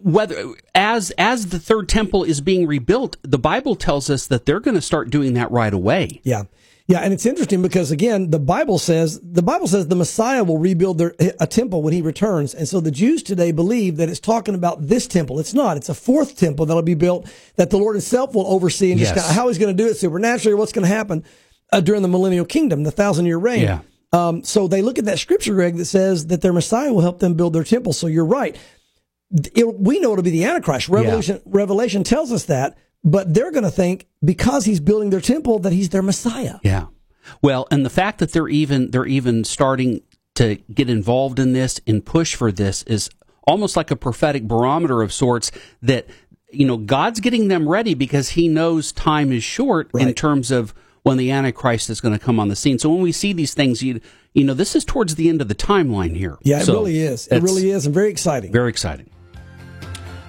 Whether as as the third temple is being rebuilt, the Bible tells us that they're going to start doing that right away.
Yeah. Yeah, and it's interesting because again, the Bible says the Bible says the Messiah will rebuild their, a temple when he returns, and so the Jews today believe that it's talking about this temple. It's not. It's a fourth temple that'll be built that the Lord Himself will oversee and yes. just how He's going to do it supernaturally or what's going to happen uh, during the millennial kingdom, the thousand year reign.
Yeah.
Um, so they look at that scripture, Greg, that says that their Messiah will help them build their temple. So you're right. It, we know it'll be the Antichrist. Revelation, yeah. Revelation tells us that, but they're going to think because he's building their temple that he's their Messiah.
Yeah. Well, and the fact that they're even they're even starting to get involved in this and push for this is almost like a prophetic barometer of sorts that you know God's getting them ready because He knows time is short right. in terms of when the Antichrist is going to come on the scene. So when we see these things, you you know, this is towards the end of the timeline here.
Yeah, it
so
really is. It really is, and very exciting.
Very exciting.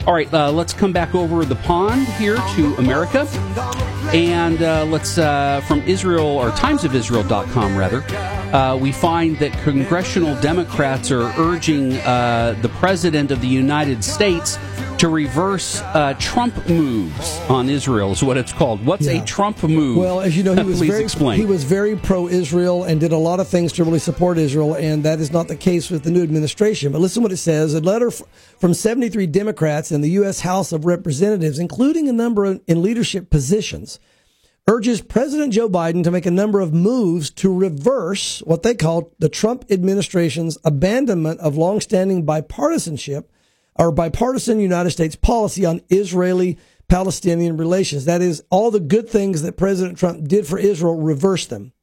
All right, uh, let's come back over the pond here to America. And uh, let's, uh, from Israel, or timesofisrael.com rather, uh, we find that congressional Democrats are urging uh, the President of the United States to reverse uh, Trump moves on Israel is what it's called. What's yeah. a Trump move?
Well, as you know, he was very
explain.
he was very pro-Israel and did a lot of things to really support Israel, and that is not the case with the new administration. But listen what it says: a letter from 73 Democrats in the U.S. House of Representatives, including a number in leadership positions, urges President Joe Biden to make a number of moves to reverse what they call the Trump administration's abandonment of longstanding bipartisanship or bipartisan United States policy on Israeli Palestinian relations. That is, all the good things that President Trump did for Israel, reverse them.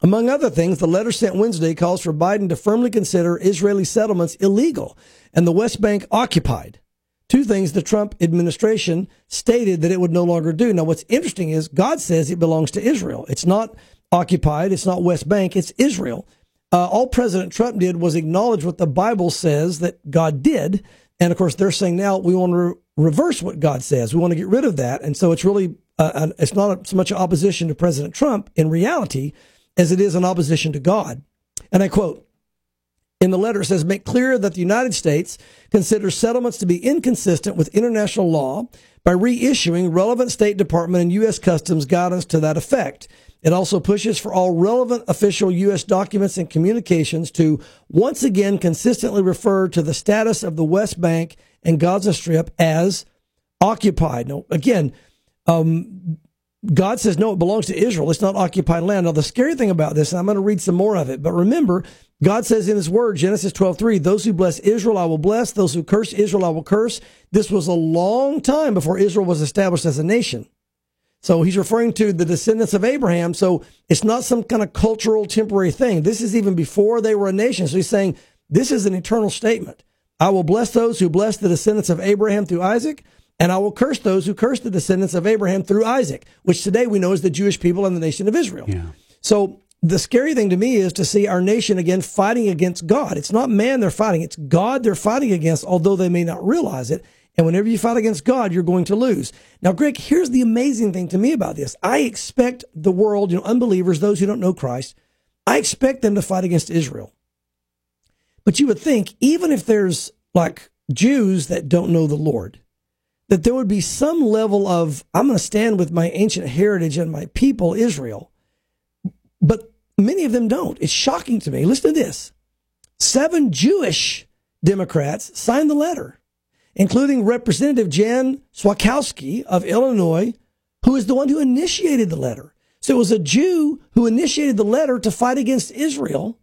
Among other things, the letter sent Wednesday calls for Biden to firmly consider Israeli settlements illegal and the West Bank occupied. Two things the Trump administration stated that it would no longer do. Now, what's interesting is God says it belongs to Israel. It's not occupied. It's not West Bank. It's Israel. Uh, all President Trump did was acknowledge what the Bible says that God did. And of course, they're saying now we want to re- reverse what God says. We want to get rid of that. And so it's really, uh, an, it's not so much opposition to President Trump in reality as it is an opposition to God. And I quote, in the letter, it says, make clear that the United States considers settlements to be inconsistent with international law by reissuing relevant State Department and U.S. Customs guidance to that effect. It also pushes for all relevant official U.S. documents and communications to once again consistently refer to the status of the West Bank and Gaza Strip as occupied. Now, again, um, God says, no, it belongs to Israel. It's not occupied land. Now, the scary thing about this, and I'm going to read some more of it, but remember, God says in his word, Genesis 12, 3, those who bless Israel, I will bless. Those who curse Israel, I will curse. This was a long time before Israel was established as a nation. So he's referring to the descendants of Abraham. So it's not some kind of cultural temporary thing. This is even before they were a nation. So he's saying this is an eternal statement. I will bless those who bless the descendants of Abraham through Isaac, and I will curse those who curse the descendants of Abraham through Isaac, which today we know is the Jewish people and the nation of Israel.
Yeah.
So the scary thing to me is to see our nation again fighting against God. It's not man they're fighting, it's God they're fighting against, although they may not realize it. And whenever you fight against God, you're going to lose. Now, Greg, here's the amazing thing to me about this. I expect the world, you know, unbelievers, those who don't know Christ, I expect them to fight against Israel. But you would think, even if there's like Jews that don't know the Lord, that there would be some level of, I'm going to stand with my ancient heritage and my people, Israel. But many of them don't. It's shocking to me. Listen to this. Seven Jewish Democrats signed the letter including Representative Jan Schakowsky of Illinois, who is the one who initiated the letter. So it was a Jew who initiated the letter to fight against Israel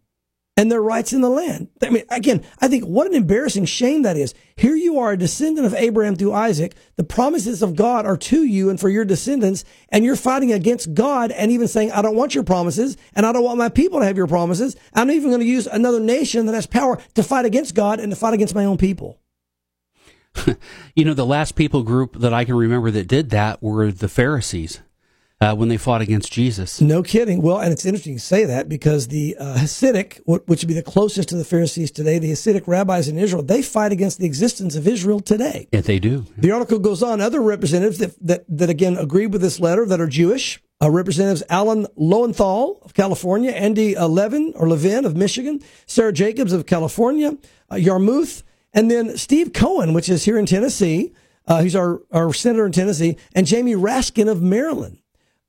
and their rights in the land. I mean, again, I think what an embarrassing shame that is. Here you are, a descendant of Abraham through Isaac. The promises of God are to you and for your descendants, and you're fighting against God and even saying, I don't want your promises, and I don't want my people to have your promises. I'm even going to use another nation that has power to fight against God and to fight against my own people.
you know, the last people group that I can remember that did that were the Pharisees. Uh, when they fought against Jesus.
No kidding. Well, and it's interesting you say that because the uh, Hasidic, which would be the closest to the Pharisees today, the Hasidic rabbis in Israel, they fight against the existence of Israel today.
Yeah, they do.
The article goes on. Other representatives that, that, that again agree with this letter that are Jewish, uh, Representatives Alan Lowenthal of California, Andy Levin or Levin of Michigan, Sara Jacobs of California, uh, Yarmuth and then Steve Cohen, which is here in Tennessee, uh, he's our, our senator in Tennessee, and Jamie Raskin of Maryland.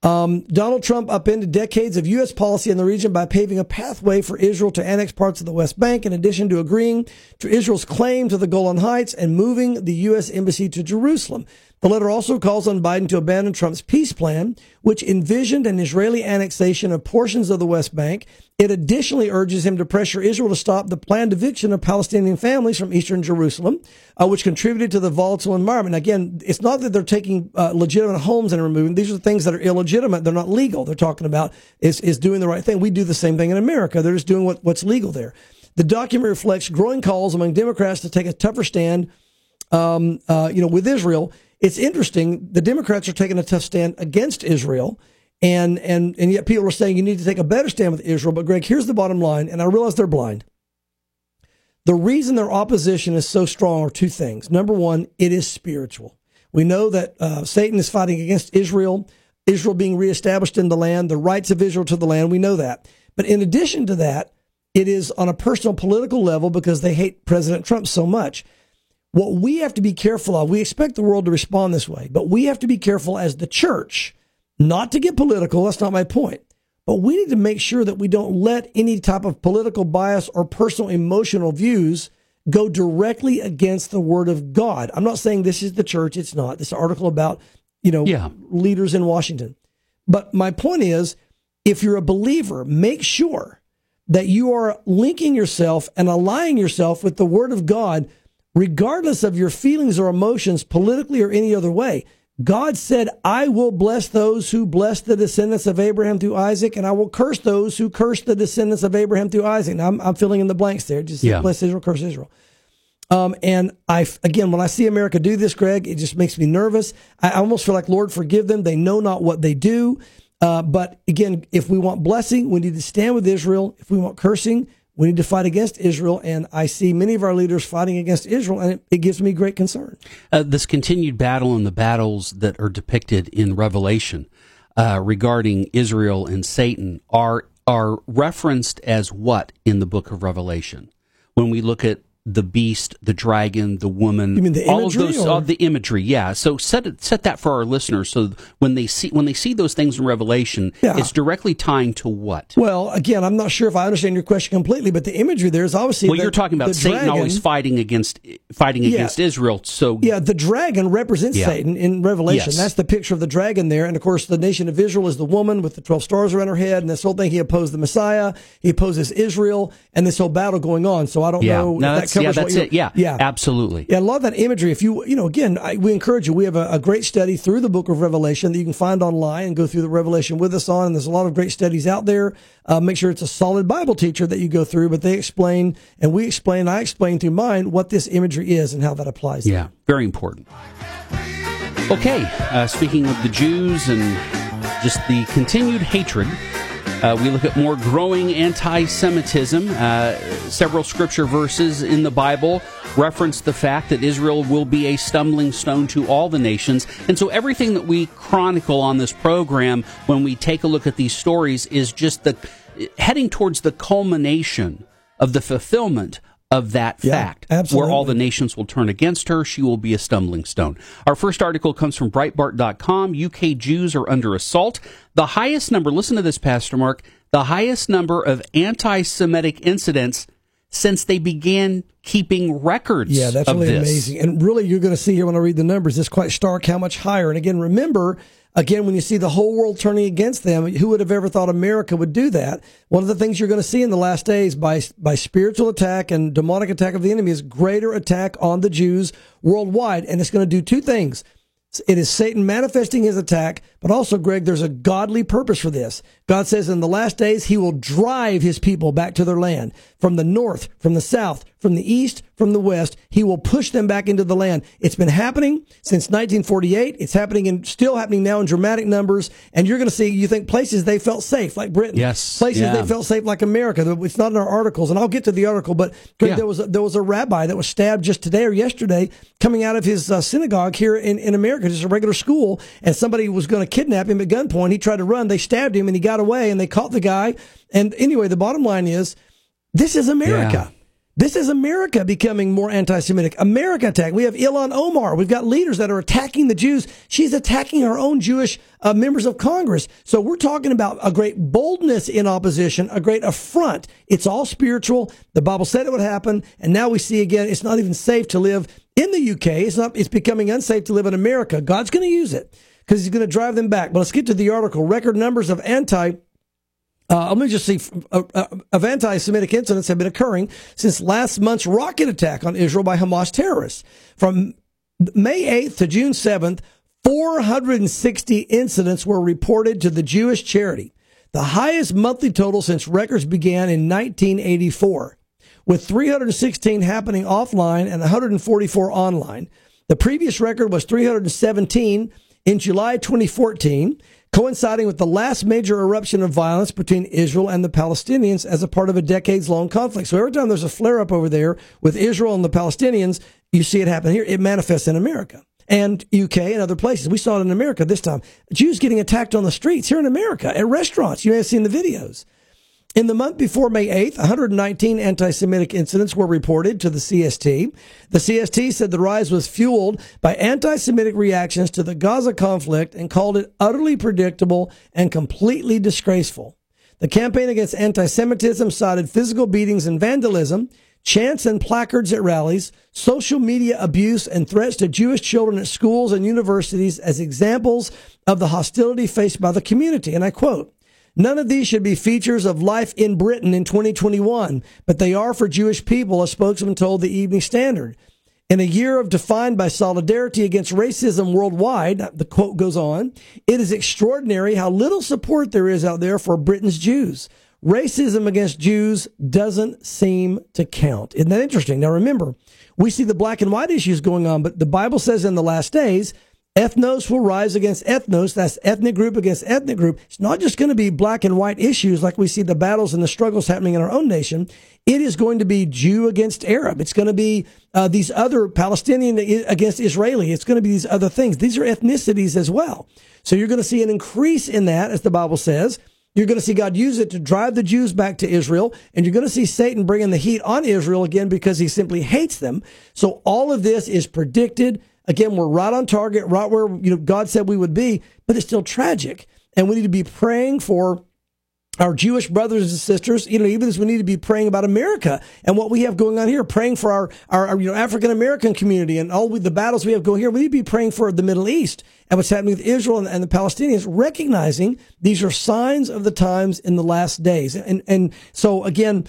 Um, Donald Trump upended decades of U.S. policy in the region by paving a pathway for Israel to annex parts of the West Bank, in addition to agreeing to Israel's claim to the Golan Heights and moving the U.S. embassy to Jerusalem. The letter also calls on Biden to abandon Trump's peace plan, which envisioned an Israeli annexation of portions of the West Bank. It additionally urges him to pressure Israel to stop the planned eviction of Palestinian families from eastern Jerusalem, uh, which contributed to the volatile environment. Again, it's not that they're taking uh, legitimate homes and removing; these are things that are illegitimate. They're not legal. They're talking about is is doing the right thing. We do the same thing in America. They're just doing what, what's legal there. The document reflects growing calls among Democrats to take a tougher stand, um, uh, you know, with Israel it's interesting. The Democrats are taking a tough stand against Israel. And, and, and yet people are saying you need to take a better stand with Israel. But Greg, here's the bottom line. And I realize they're blind. The reason their opposition is so strong are two things. Number one, it is spiritual. We know that uh, Satan is fighting against Israel, Israel being reestablished in the land, the rights of Israel to the land. We know that. But in addition to that, it is on a personal political level because they hate President Trump so much. What we have to be careful of, we expect the world to respond this way, but we have to be careful as the church not to get political. That's not my point. But we need to make sure that we don't let any type of political bias or personal emotional views go directly against the word of God. I'm not saying this is the church. It's not. This article about, you know,
yeah.
leaders in Washington. But my point is, if you're a believer, make sure that you are linking yourself and aligning yourself with the word of God, regardless of your feelings or emotions, politically or any other way. God said, I will bless those who bless the descendants of Abraham through Isaac, and I will curse those who curse the descendants of Abraham through Isaac. Now, I'm, I'm filling in the blanks there. Just yeah. bless Israel, curse Israel. Um, and I, again, when I see America do this, Greg, it just makes me nervous. I almost feel like, Lord, forgive them. They know not what they do. Uh, but again, if we want blessing, we need to stand with Israel. If we want cursing, we need to fight against Israel, and I see many of our leaders fighting against Israel, and it, it gives me great concern.
Uh, this continued battle and the battles that are depicted in Revelation uh, regarding Israel and Satan are are referenced as what in the book of Revelation? When we look at the beast, the dragon, the woman.
You mean the
all
imagery?
of those, all the imagery, yeah. So set it, set that for our listeners, so when they see when they see those things in Revelation, yeah. it's directly tying to what.
Well, again, I'm not sure if I understand your question completely, but the imagery there is obviously.
Well,
the,
you're talking about Satan
dragon,
always fighting against fighting
yeah.
against Israel. So
yeah, the dragon represents
yeah.
Satan in Revelation.
Yes.
That's the picture of the dragon there, and of course, the nation of Israel is the woman with the twelve stars around her head, and this whole thing. He opposed the Messiah, he opposes Israel, and this whole battle going on. So I don't know.
No, yeah, that's it. Yeah.
Yeah,
absolutely.
Yeah, I love that imagery. If you, you know, again, I, we encourage you. We have a, a, great study through the book of Revelation that you can find online and go through the Revelation with us on. And there's a lot of great studies out there. Uh, make sure it's a solid Bible teacher that you go through, but they explain and we explain, I explain through mine what this imagery is and how that applies.
Yeah, very important. Okay, uh, speaking of the Jews and just the continued hatred uh, we look at more growing anti Semitism. Uh, several scripture verses in the Bible reference the fact that Israel will be a stumbling stone to all the nations. And so everything that we chronicle on this program when we take a look at these stories is just the heading towards the culmination of the fulfillment of that
yeah,
fact.
Absolutely.
Where all the nations will turn against her, she will be a stumbling stone. Our first article comes from Breitbart.com. UK Jews are under assault. The highest number, listen to this, Pastor Mark, the highest number of anti Semitic incidents since they began keeping records.
Yeah, that's really
this.
amazing. And really, you're going to see here when I read the numbers, it's quite stark how much higher. And again, remember, again, when you see the whole world turning against them, who would have ever thought America would do that? One of the things you're going to see in the last days by, by spiritual attack and demonic attack of the enemy is greater attack on the Jews worldwide. And it's going to do two things. It is Satan manifesting his attack, but also, Greg, there's a godly purpose for this. God says in the last days, he will drive his people back to their land from the north, from the south, from the east, from the west. He will push them back into the land. It's been happening since 1948. It's happening and still happening now in dramatic numbers. And you're going to see, you think places they felt safe, like Britain.
Yes.
Places
yeah.
they felt safe, like America. It's not in our articles. And I'll get to the article, but Greg, yeah. there was a, there was a rabbi that was stabbed just today or yesterday coming out of his uh, synagogue here in, in America, just a regular school. And somebody was going to kidnap him at gunpoint. He tried to run. They stabbed him and he got away and they caught the guy. And anyway, the bottom line is this is America. Yeah. This is America becoming more anti-Semitic. America attack. We have Ilhan Omar. We've got leaders that are attacking the Jews. She's attacking her own Jewish uh, members of Congress. So we're talking about a great boldness in opposition, a great affront. It's all spiritual. The Bible said it would happen, and now we see again. It's not even safe to live in the UK. It's not. It's becoming unsafe to live in America. God's going to use it because He's going to drive them back. But let's get to the article. Record numbers of anti uh, let me just see. Uh, uh, of anti-Semitic incidents have been occurring since last month's rocket attack on Israel by Hamas terrorists. From May 8th to June 7th, 460 incidents were reported to the Jewish charity, the highest monthly total since records began in 1984, with 316 happening offline and 144 online. The previous record was 317 in July 2014 coinciding with the last major eruption of violence between Israel and the Palestinians as a part of a decades long conflict. So every time there's a flare up over there with Israel and the Palestinians, you see it happen here. It manifests in America and UK and other places. We saw it in America this time. Jews getting attacked on the streets here in America at restaurants. You may have seen the videos. In the month before May 8th, 119 anti Semitic incidents were reported to the CST. The CST said the rise was fueled by anti Semitic reactions to the Gaza conflict and called it utterly predictable and completely disgraceful. The campaign against anti Semitism cited physical beatings and vandalism, chants and placards at rallies, social media abuse, and threats to Jewish children at schools and universities as examples of the hostility faced by the community. And I quote, None of these should be features of life in Britain in 2021, but they are for Jewish people, a spokesman told the Evening Standard. In a year of defined by solidarity against racism worldwide, the quote goes on, it is extraordinary how little support there is out there for Britain's Jews. Racism against Jews doesn't seem to count. Isn't that interesting? Now remember, we see the black and white issues going on, but the Bible says in the last days Ethnos will rise against ethnos. That's ethnic group against ethnic group. It's not just going to be black and white issues like we see the battles and the struggles happening in our own nation. It is going to be Jew against Arab. It's going to be uh, these other Palestinian against Israeli. It's going to be these other things. These are ethnicities as well. So you're going to see an increase in that, as the Bible says. You're going to see God use it to drive the Jews back to Israel, and you're going to see Satan bringing the heat on Israel again because he simply hates them. So all of this is predicted Again, we're right on target, right where you know God said we would be, but it's still tragic. And we need to be praying for our Jewish brothers and sisters, you know, even as we need to be praying about America and what we have going on here, praying for our, our, our you know, African American community and all the battles we have going here. We need to be praying for the Middle East and what's happening with Israel and, and the Palestinians, recognizing these are signs of the times in the last days. And, and so again,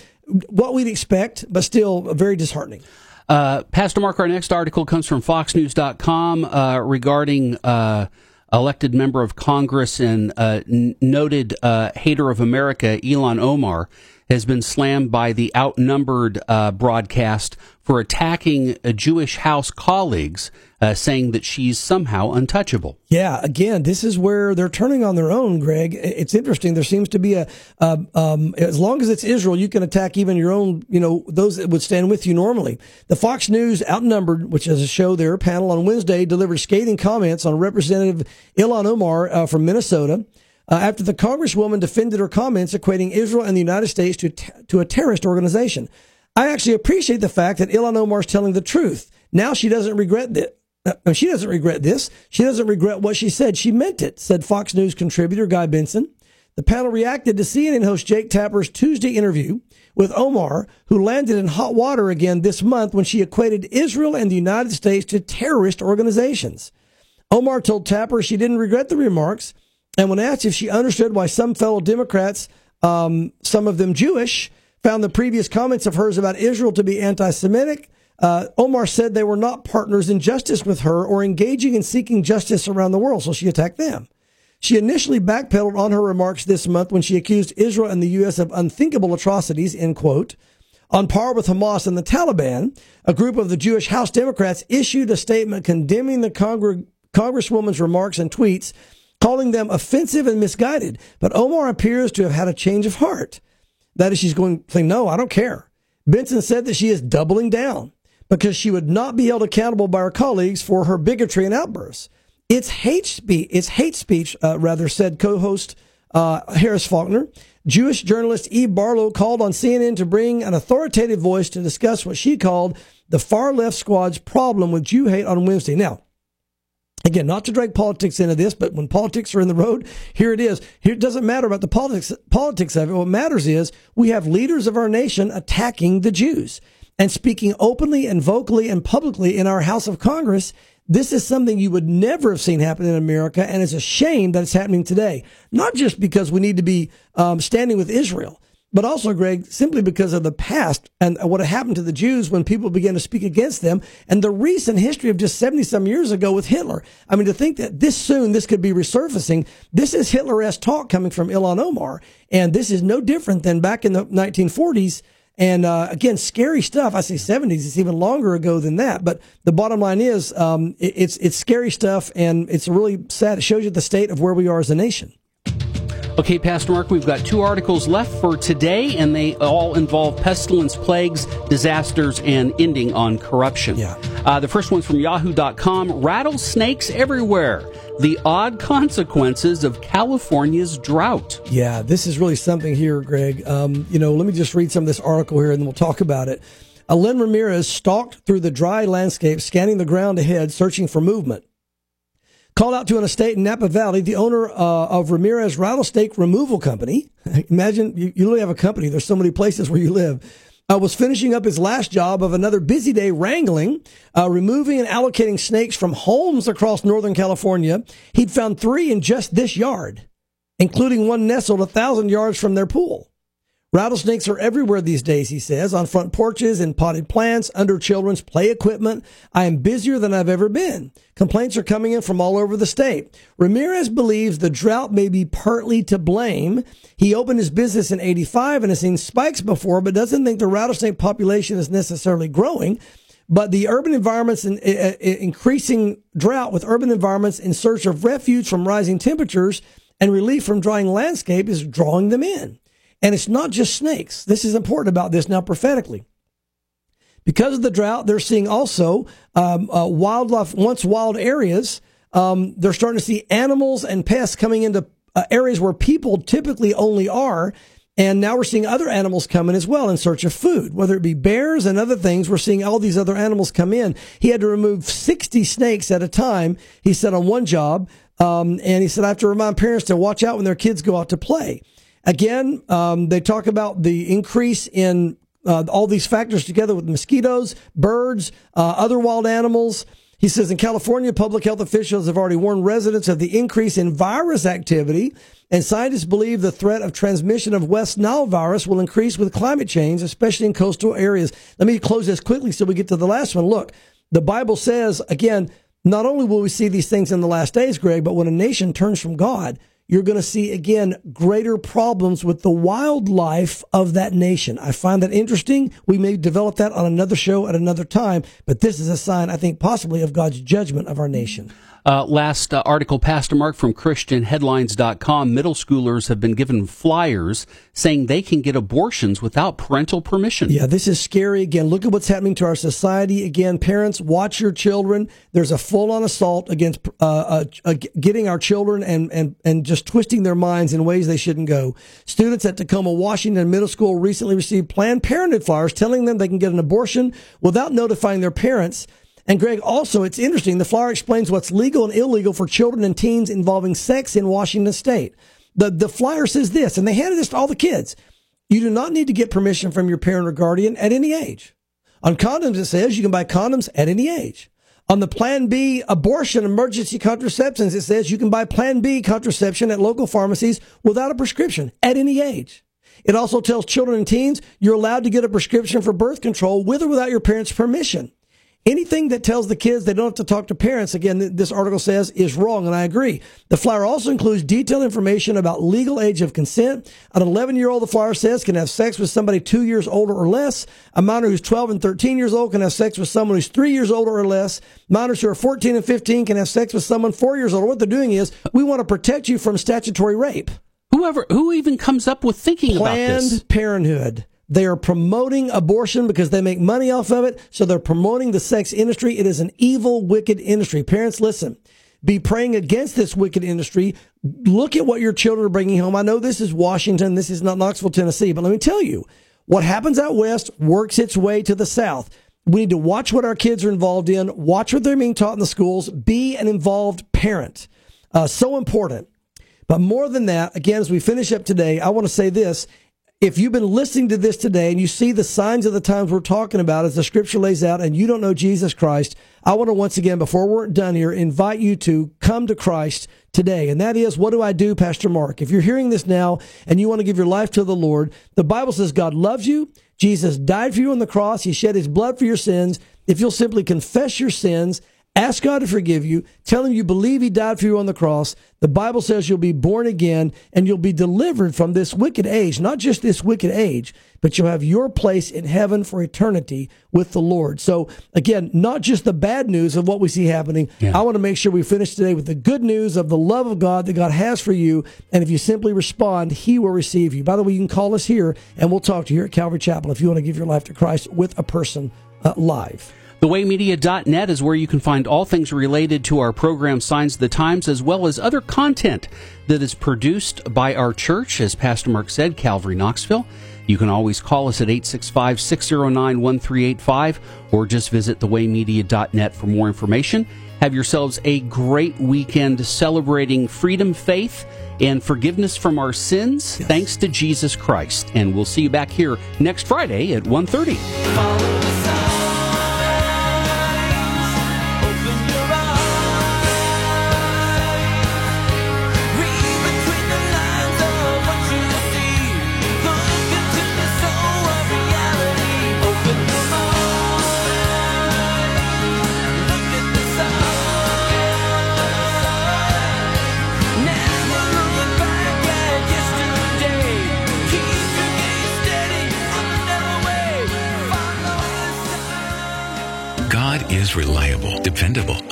what we'd expect, but still very disheartening.
Uh, Pastor Mark, our next article comes from FoxNews.com uh, regarding uh, elected member of Congress and uh, n- noted uh, hater of America, Ilhan Omar, has been slammed by the outnumbered uh, broadcast for attacking Jewish House colleagues uh, saying that she's somehow untouchable.
Yeah, again, this is where they're turning on their own, Greg. It's interesting. There seems to be a, um, as long as it's Israel, you can attack even your own, you know, those that would stand with you normally. The Fox News Outnumbered, which is a show there, panel on Wednesday, delivered scathing comments on Representative Ilhan Omar uh, from Minnesota. Uh, after the Congresswoman defended her comments equating Israel and the United States to, to a terrorist organization. I actually appreciate the fact that Ilhan Omar is telling the truth. Now she doesn't regret that. Uh, she doesn't regret this. She doesn't regret what she said. She meant it, said Fox News contributor Guy Benson. The panel reacted to CNN host Jake Tapper's Tuesday interview with Omar, who landed in hot water again this month when she equated Israel and the United States to terrorist organizations. Omar told Tapper she didn't regret the remarks, and when asked if she understood why some fellow Democrats, um, some of them Jewish, found the previous comments of hers about Israel to be anti Semitic, uh, Omar said they were not partners in justice with her or engaging in seeking justice around the world, so she attacked them. She initially backpedaled on her remarks this month when she accused Israel and the U.S. of unthinkable atrocities, end quote. On par with Hamas and the Taliban, a group of the Jewish House Democrats issued a statement condemning the Congre- Congresswoman's remarks and tweets, calling them offensive and misguided. But Omar appears to have had a change of heart. That is, she's going, saying, no, I don't care. Benson said that she is doubling down because she would not be held accountable by her colleagues for her bigotry and outbursts. It's hate speech. It's hate speech, uh, rather said co-host uh, Harris Faulkner. Jewish journalist Eve Barlow called on CNN to bring an authoritative voice to discuss what she called the far left squad's problem with Jew hate on Wednesday. Now, Again, not to drag politics into this, but when politics are in the road, here it is. Here it doesn't matter about the politics politics of it. What matters is we have leaders of our nation attacking the Jews and speaking openly and vocally and publicly in our House of Congress. This is something you would never have seen happen in America, and it's a shame that it's happening today. Not just because we need to be um, standing with Israel, but also, Greg, simply because of the past and what happened to the Jews when people began to speak against them and the recent history of just 70 some years ago with Hitler. I mean, to think that this soon this could be resurfacing, this is Hitler-esque talk coming from Ilhan Omar. And this is no different than back in the 1940s and uh, again, scary stuff. I say 70s. It's even longer ago than that. But the bottom line is, um, it, it's it's scary stuff, and it's really sad. It shows you the state of where we are as a nation.
Okay, Pastor Mark, we've got two articles left for today, and they all involve pestilence, plagues, disasters, and ending on corruption.
Yeah.
Uh, the first one's from yahoo.com Rattlesnakes everywhere. The odd consequences of California's drought.
Yeah, this is really something here, Greg. Um, you know, let me just read some of this article here and then we'll talk about it. Alen Ramirez stalked through the dry landscape, scanning the ground ahead, searching for movement. Called out to an estate in Napa Valley, the owner uh, of Ramirez Rattlesnake Removal Company. Imagine you, you have a company. There's so many places where you live. Uh, was finishing up his last job of another busy day wrangling, uh, removing and allocating snakes from homes across Northern California. He'd found three in just this yard, including one nestled a thousand yards from their pool. Rattlesnakes are everywhere these days, he says, on front porches, in potted plants, under children's play equipment. I am busier than I've ever been. Complaints are coming in from all over the state. Ramirez believes the drought may be partly to blame. He opened his business in 85 and has seen spikes before, but doesn't think the rattlesnake population is necessarily growing. But the urban environments and uh, increasing drought with urban environments in search of refuge from rising temperatures and relief from drying landscape is drawing them in. And it's not just snakes. This is important about this now prophetically. Because of the drought, they're seeing also um, uh, wildlife, once wild areas. Um, they're starting to see animals and pests coming into uh, areas where people typically only are. And now we're seeing other animals come in as well in search of food, whether it be bears and other things. We're seeing all these other animals come in. He had to remove 60 snakes at a time, he said on one job. Um, and he said, I have to remind parents to watch out when their kids go out to play. Again, um, they talk about the increase in uh, all these factors together with mosquitoes, birds, uh, other wild animals. He says in California, public health officials have already warned residents of the increase in virus activity, and scientists believe the threat of transmission of West Nile virus will increase with climate change, especially in coastal areas. Let me close this quickly so we get to the last one. Look, the Bible says, again, not only will we see these things in the last days, Greg, but when a nation turns from God, you're going to see again greater problems with the wildlife of that nation. I find that interesting. We may develop that on another show at another time, but this is a sign, I think, possibly of God's judgment of our nation.
Uh, last uh, article, Pastor Mark from ChristianHeadlines.com. Middle schoolers have been given flyers saying they can get abortions without parental permission.
Yeah, this is scary. Again, look at what's happening to our society. Again, parents, watch your children. There's a full on assault against uh, uh, uh, getting our children and, and, and just twisting their minds in ways they shouldn't go. Students at Tacoma, Washington Middle School recently received Planned Parenthood flyers telling them they can get an abortion without notifying their parents. And Greg, also, it's interesting. The flyer explains what's legal and illegal for children and teens involving sex in Washington state. The, the flyer says this, and they handed this to all the kids. You do not need to get permission from your parent or guardian at any age. On condoms, it says you can buy condoms at any age. On the Plan B abortion emergency contraceptions, it says you can buy Plan B contraception at local pharmacies without a prescription at any age. It also tells children and teens you're allowed to get a prescription for birth control with or without your parents' permission. Anything that tells the kids they don't have to talk to parents, again, this article says is wrong, and I agree. The flyer also includes detailed information about legal age of consent. An 11 year old, the flyer says, can have sex with somebody two years older or less. A minor who's 12 and 13 years old can have sex with someone who's three years older or less. Minors who are 14 and 15 can have sex with someone four years older. What they're doing is, we want to protect you from statutory rape.
Whoever, who even comes up with thinking
Planned
about this?
Parenthood. They are promoting abortion because they make money off of it. So they're promoting the sex industry. It is an evil, wicked industry. Parents, listen. Be praying against this wicked industry. Look at what your children are bringing home. I know this is Washington. This is not Knoxville, Tennessee, but let me tell you what happens out west works its way to the south. We need to watch what our kids are involved in, watch what they're being taught in the schools, be an involved parent. Uh, so important. But more than that, again, as we finish up today, I want to say this if you've been listening to this today and you see the signs of the times we're talking about as the scripture lays out and you don't know Jesus Christ, I want to once again, before we're done here, invite you to come to Christ today. And that is, what do I do, Pastor Mark? If you're hearing this now and you want to give your life to the Lord, the Bible says God loves you. Jesus died for you on the cross. He shed his blood for your sins. If you'll simply confess your sins, Ask God to forgive you. Tell him you believe he died for you on the cross. The Bible says you'll be born again and you'll be delivered from this wicked age, not just this wicked age, but you'll have your place in heaven for eternity with the Lord. So again, not just the bad news of what we see happening. Yeah. I want to make sure we finish today with the good news of the love of God that God has for you. And if you simply respond, he will receive you. By the way, you can call us here and we'll talk to you here at Calvary Chapel if you want to give your life to Christ with a person uh, live.
TheWayMedia.net is where you can find all things related to our program Signs of the Times, as well as other content that is produced by our church, as Pastor Mark said, Calvary Knoxville. You can always call us at 865 609 1385 or just visit thewaymedia.net for more information. Have yourselves a great weekend celebrating freedom, faith, and forgiveness from our sins yes. thanks to Jesus Christ. And we'll see you back here next Friday at 1.30.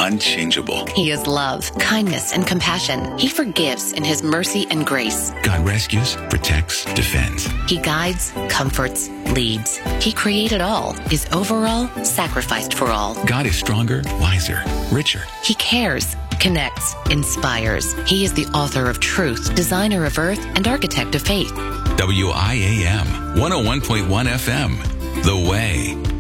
unchangeable.
He is love, kindness, and compassion. He forgives in His mercy and grace.
God rescues, protects, defends.
He guides, comforts, leads. He created all, is overall, sacrificed for all.
God is stronger, wiser, richer.
He cares connects, inspires. He is the author of truth, designer of earth, and architect of faith.
WIAM 101.1 FM. The Way.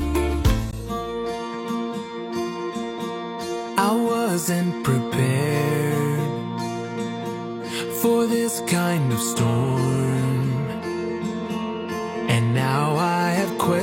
wasn't prepared for this kind of storm, and now I